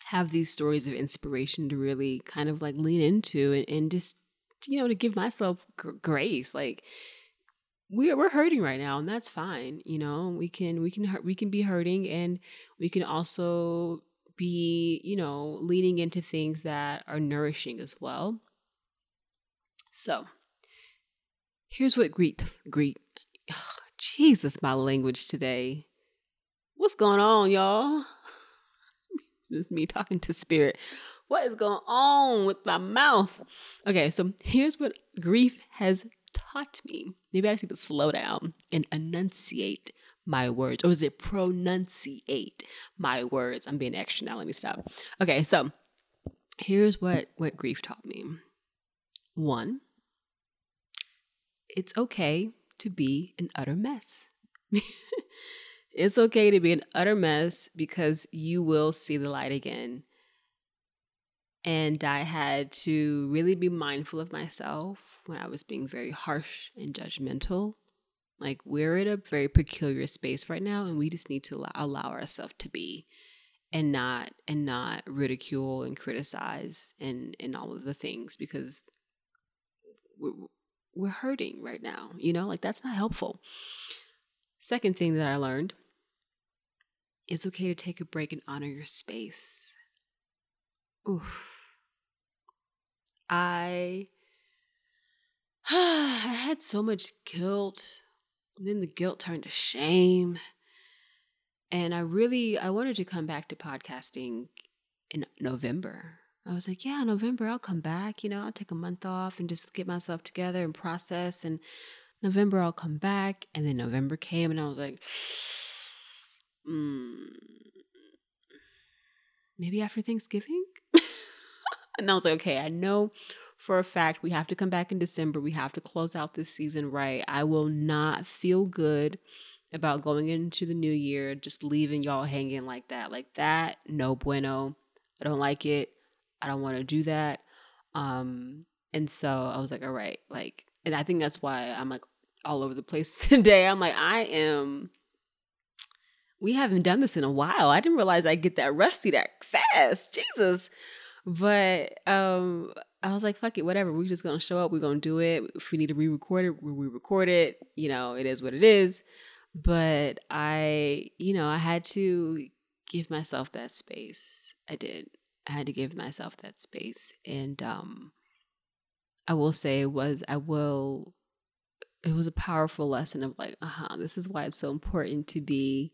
have these stories of inspiration to really kind of like lean into and, and just, you know, to give myself g- grace. Like, we're we're hurting right now and that's fine you know we can we can we can be hurting and we can also be you know leaning into things that are nourishing as well so here's what greet greet oh, jesus my language today what's going on y'all it's me talking to spirit what is going on with my mouth okay so here's what grief has taught me. Maybe I just need to slow down and enunciate my words. Or is it pronunciate my words? I'm being extra now. Let me stop. Okay, so here's what, what grief taught me. One, it's okay to be an utter mess. it's okay to be an utter mess because you will see the light again. And I had to really be mindful of myself when I was being very harsh and judgmental. Like, we're in a very peculiar space right now, and we just need to allow ourselves to be and not and not ridicule and criticize and and all of the things because we're, hurting right now you know like that's not helpful second thing that i learned it's okay to take a break and honor your space oof I I had so much guilt. And then the guilt turned to shame. And I really I wanted to come back to podcasting in November. I was like, yeah, November I'll come back, you know, I'll take a month off and just get myself together and process and November I'll come back. And then November came and I was like, mm, maybe after Thanksgiving? and I was like, okay, I know for a fact we have to come back in December. We have to close out this season right. I will not feel good about going into the new year, just leaving y'all hanging like that. Like that, no bueno. I don't like it. I don't want to do that. Um, and so I was like, all right, like, and I think that's why I'm like all over the place today. I'm like, I am we haven't done this in a while. I didn't realize I get that rusty that fast. Jesus. But um I was like, fuck it, whatever. We're just gonna show up, we're gonna do it. If we need to re-record it, we re-record it. You know, it is what it is. But I, you know, I had to give myself that space. I did. I had to give myself that space. And um I will say it was I will it was a powerful lesson of like, uh-huh, this is why it's so important to be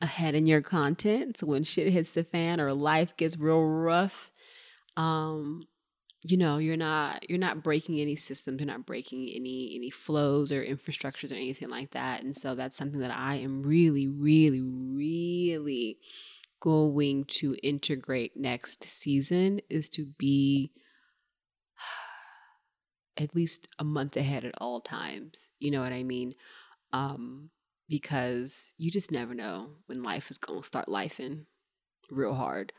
ahead in your content. So when shit hits the fan or life gets real rough, um, you know, you're not you're not breaking any systems, you're not breaking any any flows or infrastructures or anything like that. And so that's something that I am really, really, really going to integrate next season is to be at least a month ahead at all times. You know what I mean? Um, because you just never know when life is going to start lifing real hard.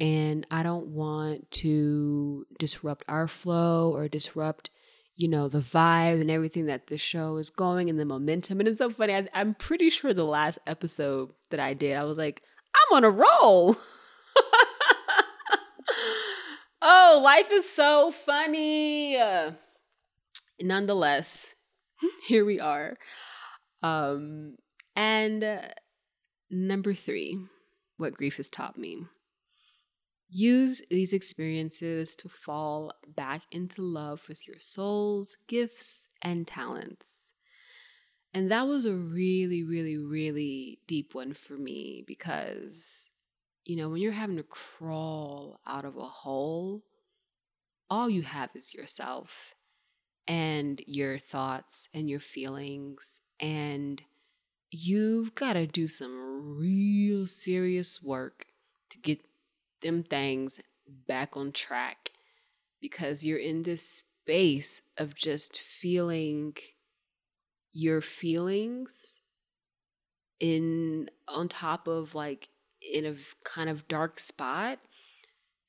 And I don't want to disrupt our flow or disrupt, you know, the vibe and everything that the show is going and the momentum. And it's so funny. I, I'm pretty sure the last episode that I did, I was like, I'm on a roll. oh, life is so funny. Nonetheless, here we are. Um, and uh, number three, what grief has taught me. Use these experiences to fall back into love with your souls, gifts, and talents. And that was a really, really, really deep one for me because, you know, when you're having to crawl out of a hole, all you have is yourself and your thoughts and your feelings. And you've got to do some real serious work to get them things back on track because you're in this space of just feeling your feelings in on top of like in a kind of dark spot.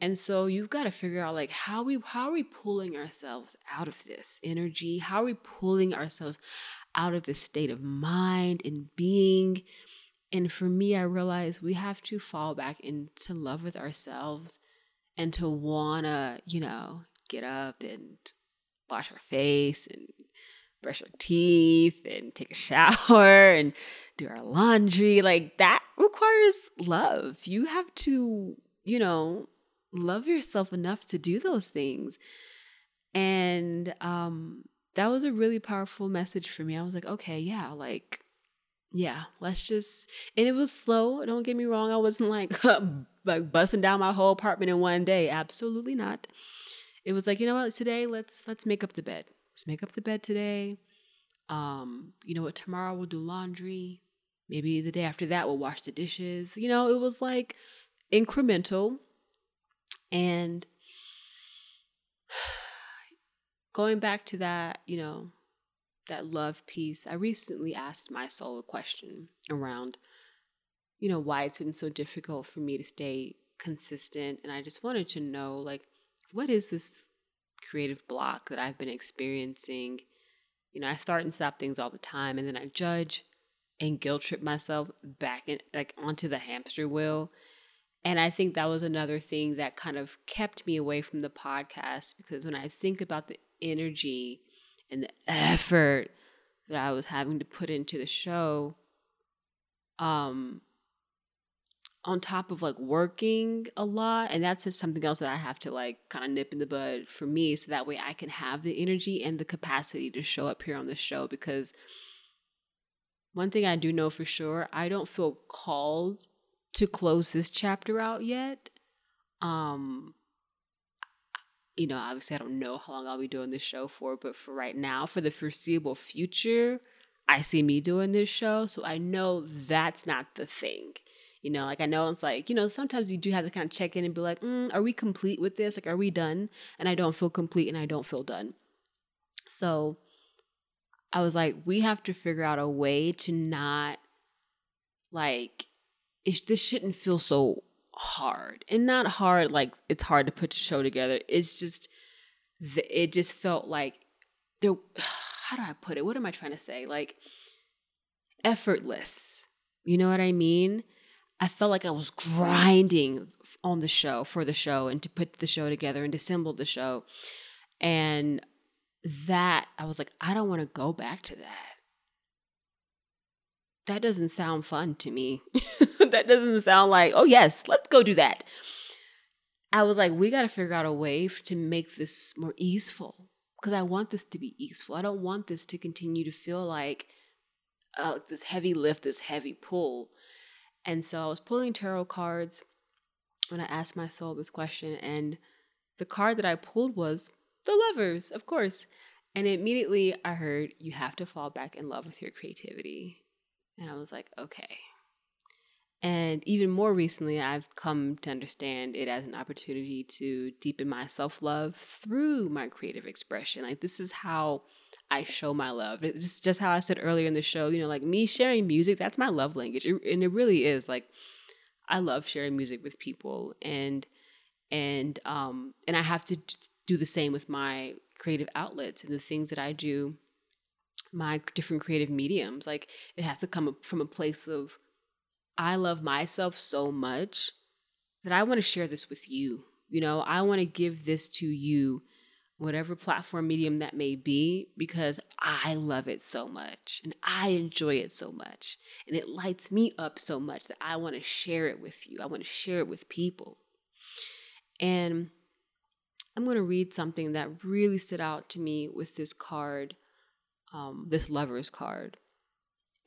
And so you've got to figure out like how we how are we pulling ourselves out of this energy? How are we pulling ourselves out of this state of mind and being? And for me, I realized we have to fall back into love with ourselves and to wanna, you know, get up and wash our face and brush our teeth and take a shower and do our laundry. Like that requires love. You have to, you know, love yourself enough to do those things. And um that was a really powerful message for me. I was like, okay, yeah, like yeah, let's just and it was slow. Don't get me wrong. I wasn't like like busting down my whole apartment in one day. Absolutely not. It was like, you know what, today let's let's make up the bed. Let's make up the bed today. Um, you know what, tomorrow we'll do laundry. Maybe the day after that we'll wash the dishes. You know, it was like incremental. And going back to that, you know, that love piece, I recently asked my soul a question around, you know, why it's been so difficult for me to stay consistent. And I just wanted to know, like, what is this creative block that I've been experiencing? You know, I start and stop things all the time, and then I judge and guilt trip myself back in, like onto the hamster wheel. And I think that was another thing that kind of kept me away from the podcast because when I think about the energy and the effort that I was having to put into the show, um, on top of like working a lot, and that's just something else that I have to like kind of nip in the bud for me, so that way I can have the energy and the capacity to show up here on the show. Because one thing I do know for sure, I don't feel called to close this chapter out yet. Um, you know, obviously, I don't know how long I'll be doing this show for, but for right now, for the foreseeable future, I see me doing this show. So I know that's not the thing. You know, like I know it's like, you know, sometimes you do have to kind of check in and be like, mm, are we complete with this? Like, are we done? And I don't feel complete and I don't feel done. So I was like, we have to figure out a way to not like, it, this shouldn't feel so hard and not hard like it's hard to put the show together it's just it just felt like there how do i put it what am i trying to say like effortless you know what i mean i felt like i was grinding on the show for the show and to put the show together and assemble the show and that i was like i don't want to go back to that that doesn't sound fun to me. that doesn't sound like, oh, yes, let's go do that. I was like, we got to figure out a way to make this more easeful because I want this to be easeful. I don't want this to continue to feel like uh, this heavy lift, this heavy pull. And so I was pulling tarot cards when I asked my soul this question, and the card that I pulled was the lovers, of course. And immediately I heard, you have to fall back in love with your creativity. And I was like, okay. And even more recently, I've come to understand it as an opportunity to deepen my self love through my creative expression. Like, this is how I show my love. It's just, just how I said earlier in the show, you know, like me sharing music, that's my love language. It, and it really is. Like, I love sharing music with people. And, and, um, and I have to do the same with my creative outlets and the things that I do my different creative mediums. Like it has to come from a place of I love myself so much that I want to share this with you. You know, I want to give this to you, whatever platform medium that may be, because I love it so much and I enjoy it so much. And it lights me up so much that I want to share it with you. I want to share it with people. And I'm going to read something that really stood out to me with this card um, this lover's card.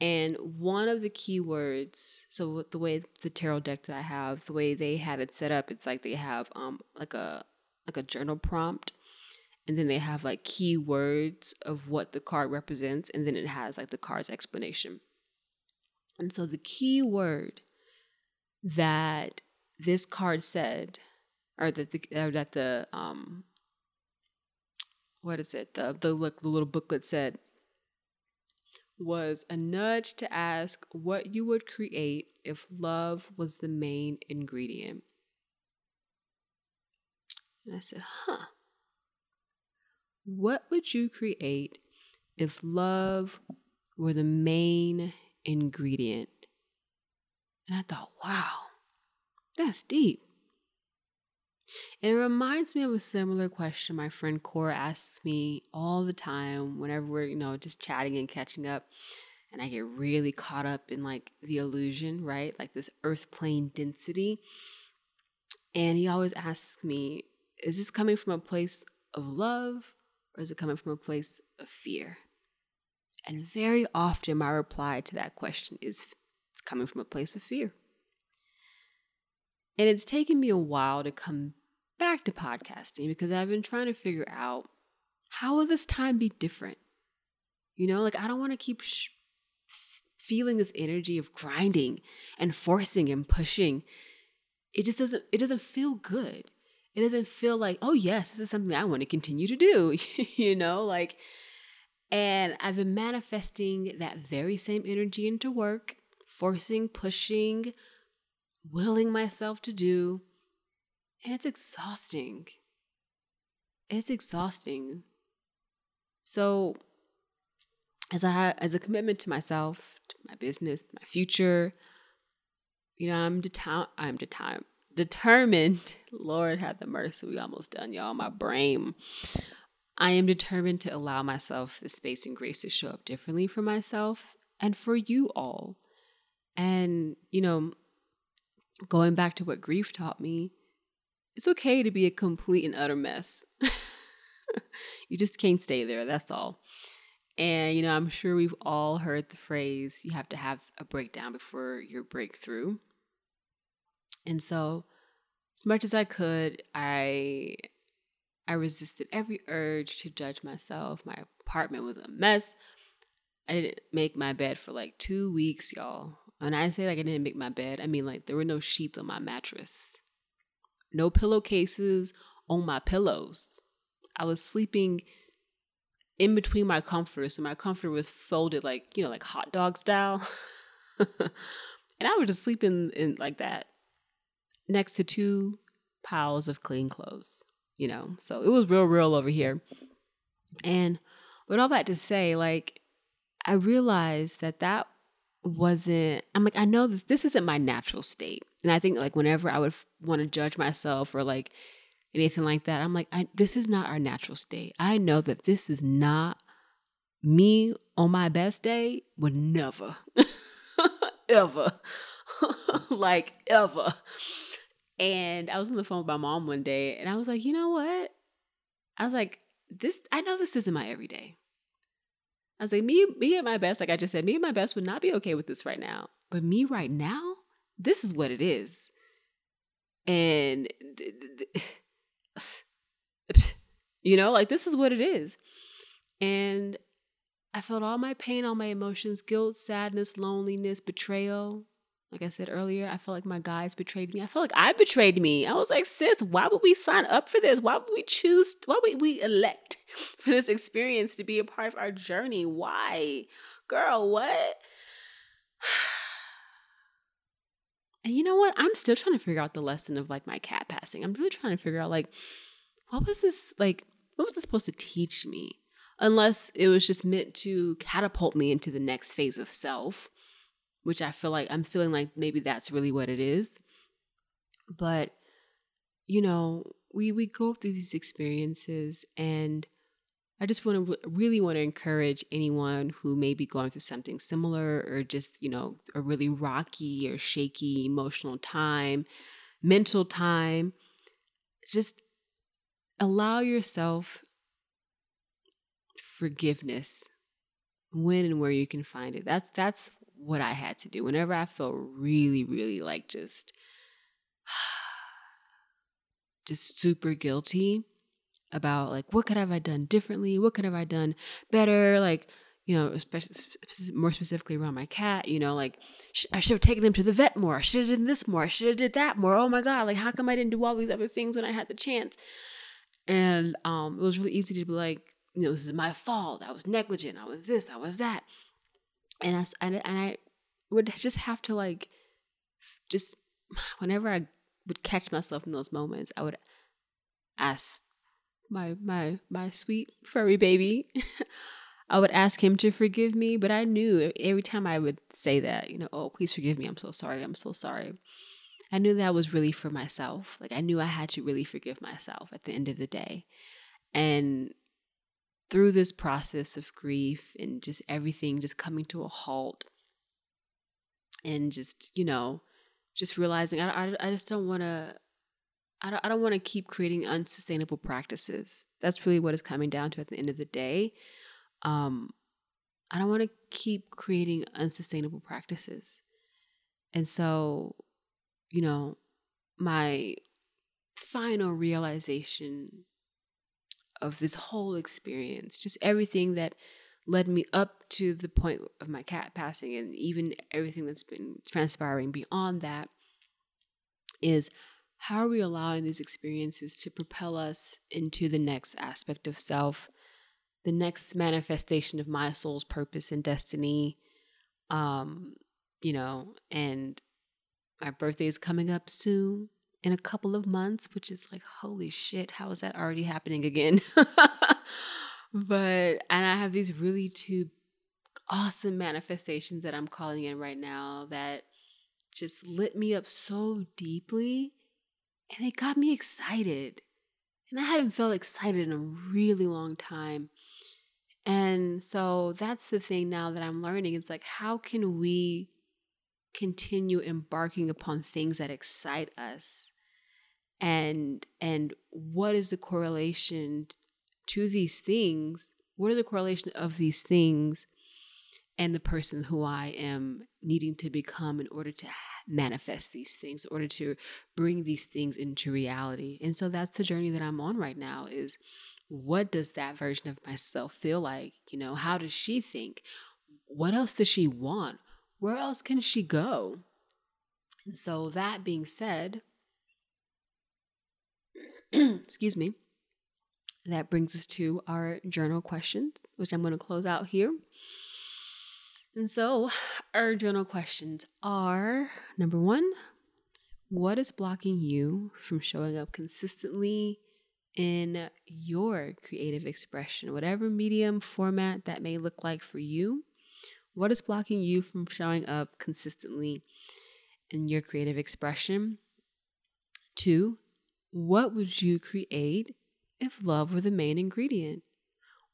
And one of the keywords, so the way the tarot deck that I have, the way they have it set up, it's like they have um like a like a journal prompt, and then they have like keywords of what the card represents, and then it has like the card's explanation. And so the key word that this card said, or that the or that the um what is it the the, the little booklet said was a nudge to ask what you would create if love was the main ingredient. And I said, huh. What would you create if love were the main ingredient? And I thought, wow, that's deep. And it reminds me of a similar question my friend Cora asks me all the time whenever we're, you know, just chatting and catching up. And I get really caught up in like the illusion, right? Like this earth plane density. And he always asks me, is this coming from a place of love or is it coming from a place of fear? And very often my reply to that question is it's coming from a place of fear. And it's taken me a while to come back to podcasting because I've been trying to figure out how will this time be different? You know, like I don't want to keep sh- feeling this energy of grinding and forcing and pushing. It just doesn't it doesn't feel good. It doesn't feel like, "Oh yes, this is something I want to continue to do." you know, like and I've been manifesting that very same energy into work, forcing, pushing, willing myself to do. And it's exhausting. It's exhausting. So, as I as a commitment to myself, to my business, my future, you know, I'm det- I'm det- determined. Lord have the mercy. We almost done, y'all. My brain. I am determined to allow myself the space and grace to show up differently for myself and for you all. And, you know, going back to what grief taught me, it's okay to be a complete and utter mess. you just can't stay there, that's all. And, you know, I'm sure we've all heard the phrase you have to have a breakdown before your breakthrough. And so, as much as I could, I I resisted every urge to judge myself. My apartment was a mess. I didn't make my bed for like two weeks, y'all. When I say like I didn't make my bed, I mean like there were no sheets on my mattress, no pillowcases on my pillows. I was sleeping in between my comforters, so my comforter was folded like you know like hot dog style, and I was just sleeping in like that next to two piles of clean clothes. You know, so it was real, real over here. And with all that to say, like I realized that that wasn't i'm like i know that this isn't my natural state and i think like whenever i would f- want to judge myself or like anything like that i'm like I, this is not our natural state i know that this is not me on my best day would never ever like ever and i was on the phone with my mom one day and i was like you know what i was like this i know this isn't my everyday I was like, me, me at my best, like I just said, me at my best would not be okay with this right now. But me right now, this is what it is. And, you know, like this is what it is. And I felt all my pain, all my emotions guilt, sadness, loneliness, betrayal. Like I said earlier, I felt like my guys betrayed me. I felt like I betrayed me. I was like, sis, why would we sign up for this? Why would we choose? Why would we elect for this experience to be a part of our journey? Why? Girl, what? And you know what? I'm still trying to figure out the lesson of like my cat passing. I'm really trying to figure out like, what was this like? What was this supposed to teach me? Unless it was just meant to catapult me into the next phase of self which I feel like I'm feeling like maybe that's really what it is. But you know, we we go through these experiences and I just want to really want to encourage anyone who may be going through something similar or just, you know, a really rocky or shaky emotional time, mental time. Just allow yourself forgiveness when and where you can find it. That's that's what I had to do. Whenever I felt really, really like just, just super guilty about like what could have I done differently? What could have I done better? Like, you know, especially more specifically around my cat, you know, like sh- I should have taken him to the vet more. I should have done this more. I should have did that more. Oh my God. Like, how come I didn't do all these other things when I had the chance? And um, it was really easy to be like, you know, this is my fault. I was negligent. I was this. I was that. And I and, I would just have to like just whenever I would catch myself in those moments, I would ask my my my sweet furry baby. I would ask him to forgive me, but I knew every time I would say that, you know, oh, please forgive me. I'm so sorry. I'm so sorry. I knew that was really for myself. Like I knew I had to really forgive myself at the end of the day. And through this process of grief and just everything just coming to a halt and just, you know, just realizing I, I, I just don't want to I don't, I don't want to keep creating unsustainable practices. That's really what it's coming down to at the end of the day. Um, I don't want to keep creating unsustainable practices. And so, you know, my final realization of this whole experience, just everything that led me up to the point of my cat passing, and even everything that's been transpiring beyond that, is how are we allowing these experiences to propel us into the next aspect of self, the next manifestation of my soul's purpose and destiny? Um, you know, and my birthday is coming up soon in a couple of months, which is like, holy shit, how is that already happening again? but, and I have these really two awesome manifestations that I'm calling in right now that just lit me up so deeply and it got me excited. And I hadn't felt excited in a really long time. And so that's the thing now that I'm learning. It's like, how can we continue embarking upon things that excite us? And and what is the correlation to these things? What are the correlation of these things and the person who I am needing to become in order to manifest these things, in order to bring these things into reality. And so that's the journey that I'm on right now is what does that version of myself feel like? You know, how does she think? What else does she want? Where else can she go? And so that being said, excuse me, that brings us to our journal questions, which I'm going to close out here. And so, our journal questions are number one, what is blocking you from showing up consistently in your creative expression, whatever medium format that may look like for you? What is blocking you from showing up consistently in your creative expression? Two, what would you create if love were the main ingredient?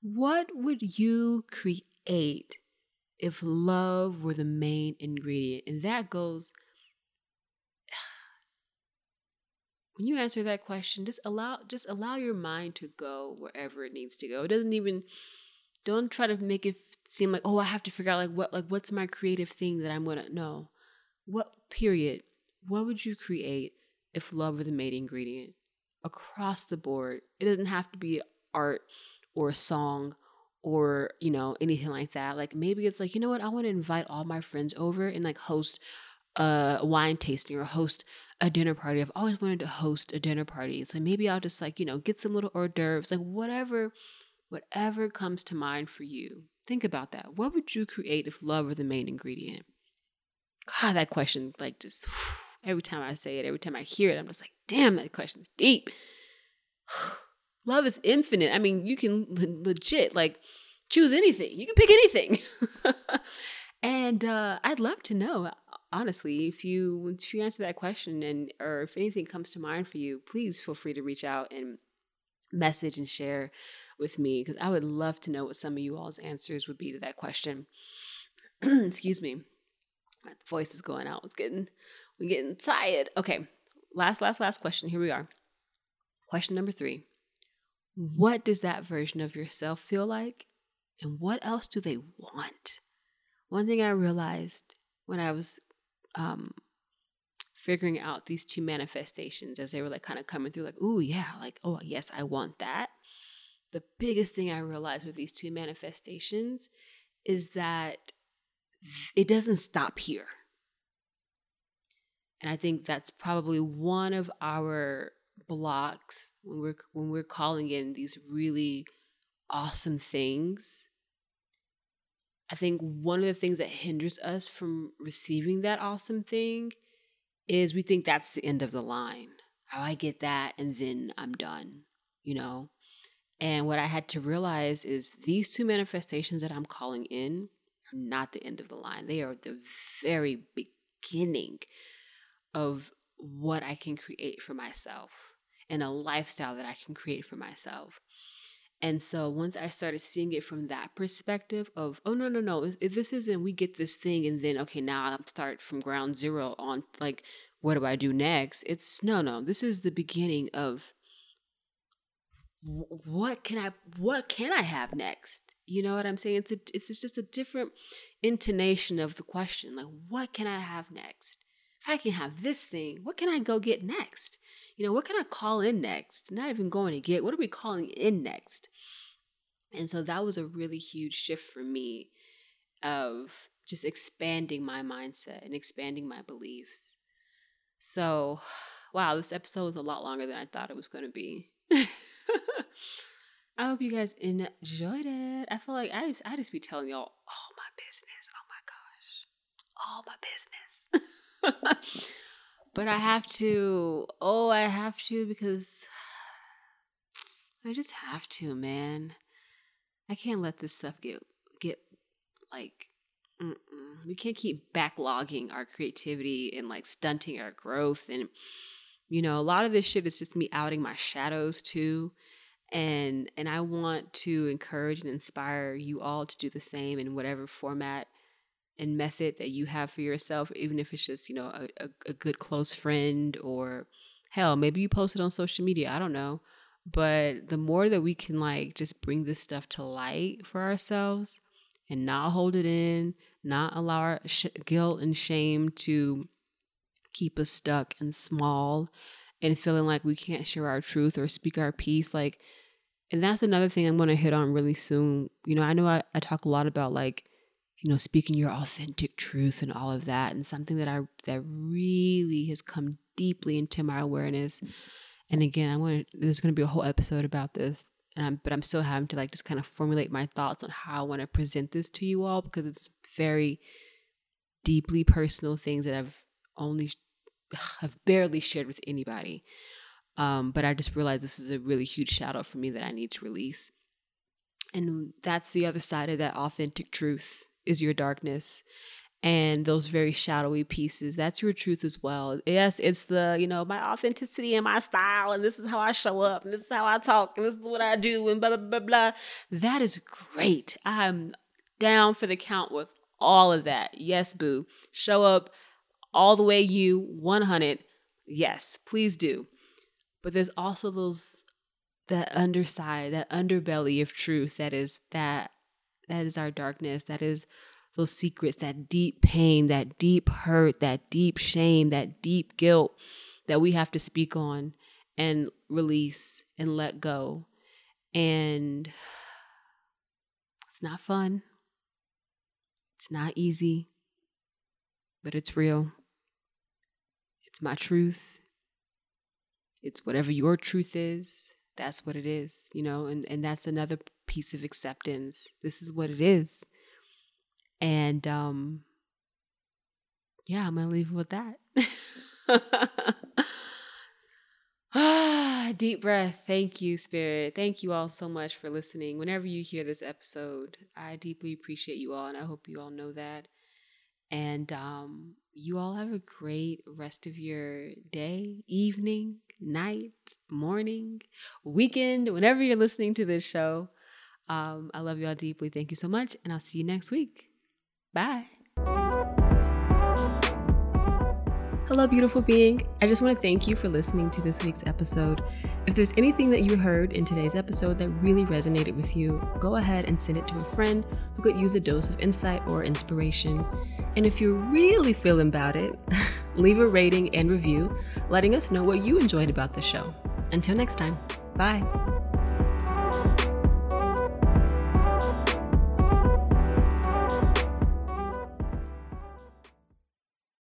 What would you create if love were the main ingredient. And that goes when you answer that question, just allow just allow your mind to go wherever it needs to go. It doesn't even don't try to make it seem like, oh, I have to figure out like what like what's my creative thing that I'm gonna know. What period? What would you create if love were the main ingredient? Across the board. It doesn't have to be art or a song or you know anything like that. Like maybe it's like you know what i want to invite all my friends over and like host a wine tasting or host a dinner party. I've always wanted to host a dinner party. So maybe i'll just like you know get some little hors d'oeuvres. Like whatever whatever comes to mind for you. Think about that. What would you create if love were the main ingredient? God that question like just every time i say it every time i hear it i'm just like damn that question's deep love is infinite. I mean, you can legit like choose anything. You can pick anything. and uh, I'd love to know, honestly, if you if you answer that question and or if anything comes to mind for you, please feel free to reach out and message and share with me because I would love to know what some of you all's answers would be to that question. Excuse me. My voice is going out. It's getting getting tired. Okay. Last, last, last question. Here we are. Question number three. What does that version of yourself feel like? And what else do they want? One thing I realized when I was um, figuring out these two manifestations as they were like kind of coming through, like, oh, yeah, like, oh, yes, I want that. The biggest thing I realized with these two manifestations is that it doesn't stop here. And I think that's probably one of our blocks when we're when we're calling in these really awesome things I think one of the things that hinders us from receiving that awesome thing is we think that's the end of the line. How I get that and then I'm done, you know? And what I had to realize is these two manifestations that I'm calling in are not the end of the line. They are the very beginning of what I can create for myself and a lifestyle that I can create for myself. And so once I started seeing it from that perspective of, oh, no, no, no, if this isn't, we get this thing, and then, okay, now I'm start from ground zero on like, what do I do next? It's no, no, this is the beginning of what can I, what can I have next? You know what I'm saying? It's a, it's just a different intonation of the question. Like, what can I have next? If I can have this thing, what can I go get next? You know, what can I call in next? Not even going to get, what are we calling in next? And so that was a really huge shift for me of just expanding my mindset and expanding my beliefs. So, wow, this episode was a lot longer than I thought it was going to be. I hope you guys enjoyed it. I feel like I just I just be telling y'all all my business. Oh my gosh. All my business. but I have to. Oh, I have to because I just have to, man. I can't let this stuff get get like mm-mm. we can't keep backlogging our creativity and like stunting our growth and you know a lot of this shit is just me outing my shadows too and and I want to encourage and inspire you all to do the same in whatever format and method that you have for yourself, even if it's just, you know, a, a, a good close friend or hell, maybe you post it on social media. I don't know. But the more that we can like just bring this stuff to light for ourselves and not hold it in, not allow our sh- guilt and shame to keep us stuck and small and feeling like we can't share our truth or speak our piece, like, and that's another thing I'm going to hit on really soon. You know, I know I, I talk a lot about like you know speaking your authentic truth and all of that and something that i that really has come deeply into my awareness. And again i want there's going to be a whole episode about this but i'm still having to like just kind of formulate my thoughts on how i want to present this to you all because it's very deeply personal things that i've only have barely shared with anybody. Um, but i just realized this is a really huge shout out for me that i need to release. And that's the other side of that authentic truth is your darkness and those very shadowy pieces. That's your truth as well. Yes it's the you know my authenticity and my style and this is how i show up and this is how i talk and this is what i do and blah blah blah blah. That is great. I'm down for the count with all of that. Yes boo. Show up all the way you 100 yes please do. But there's also those that underside that underbelly of truth that is that that is our darkness. That is those secrets, that deep pain, that deep hurt, that deep shame, that deep guilt that we have to speak on and release and let go. And it's not fun. It's not easy, but it's real. It's my truth. It's whatever your truth is. That's what it is, you know, and, and that's another piece of acceptance. This is what it is. And um yeah, I'm to leave it with that. deep breath. Thank you, Spirit. Thank you all so much for listening. Whenever you hear this episode, I deeply appreciate you all, and I hope you all know that. And um, you all have a great rest of your day, evening, night, morning, weekend, whenever you're listening to this show. Um, I love you all deeply. Thank you so much. And I'll see you next week. Bye. Hello, beautiful being. I just want to thank you for listening to this week's episode. If there's anything that you heard in today's episode that really resonated with you, go ahead and send it to a friend who could use a dose of insight or inspiration. And if you're really feeling about it, leave a rating and review, letting us know what you enjoyed about the show. Until next time, bye.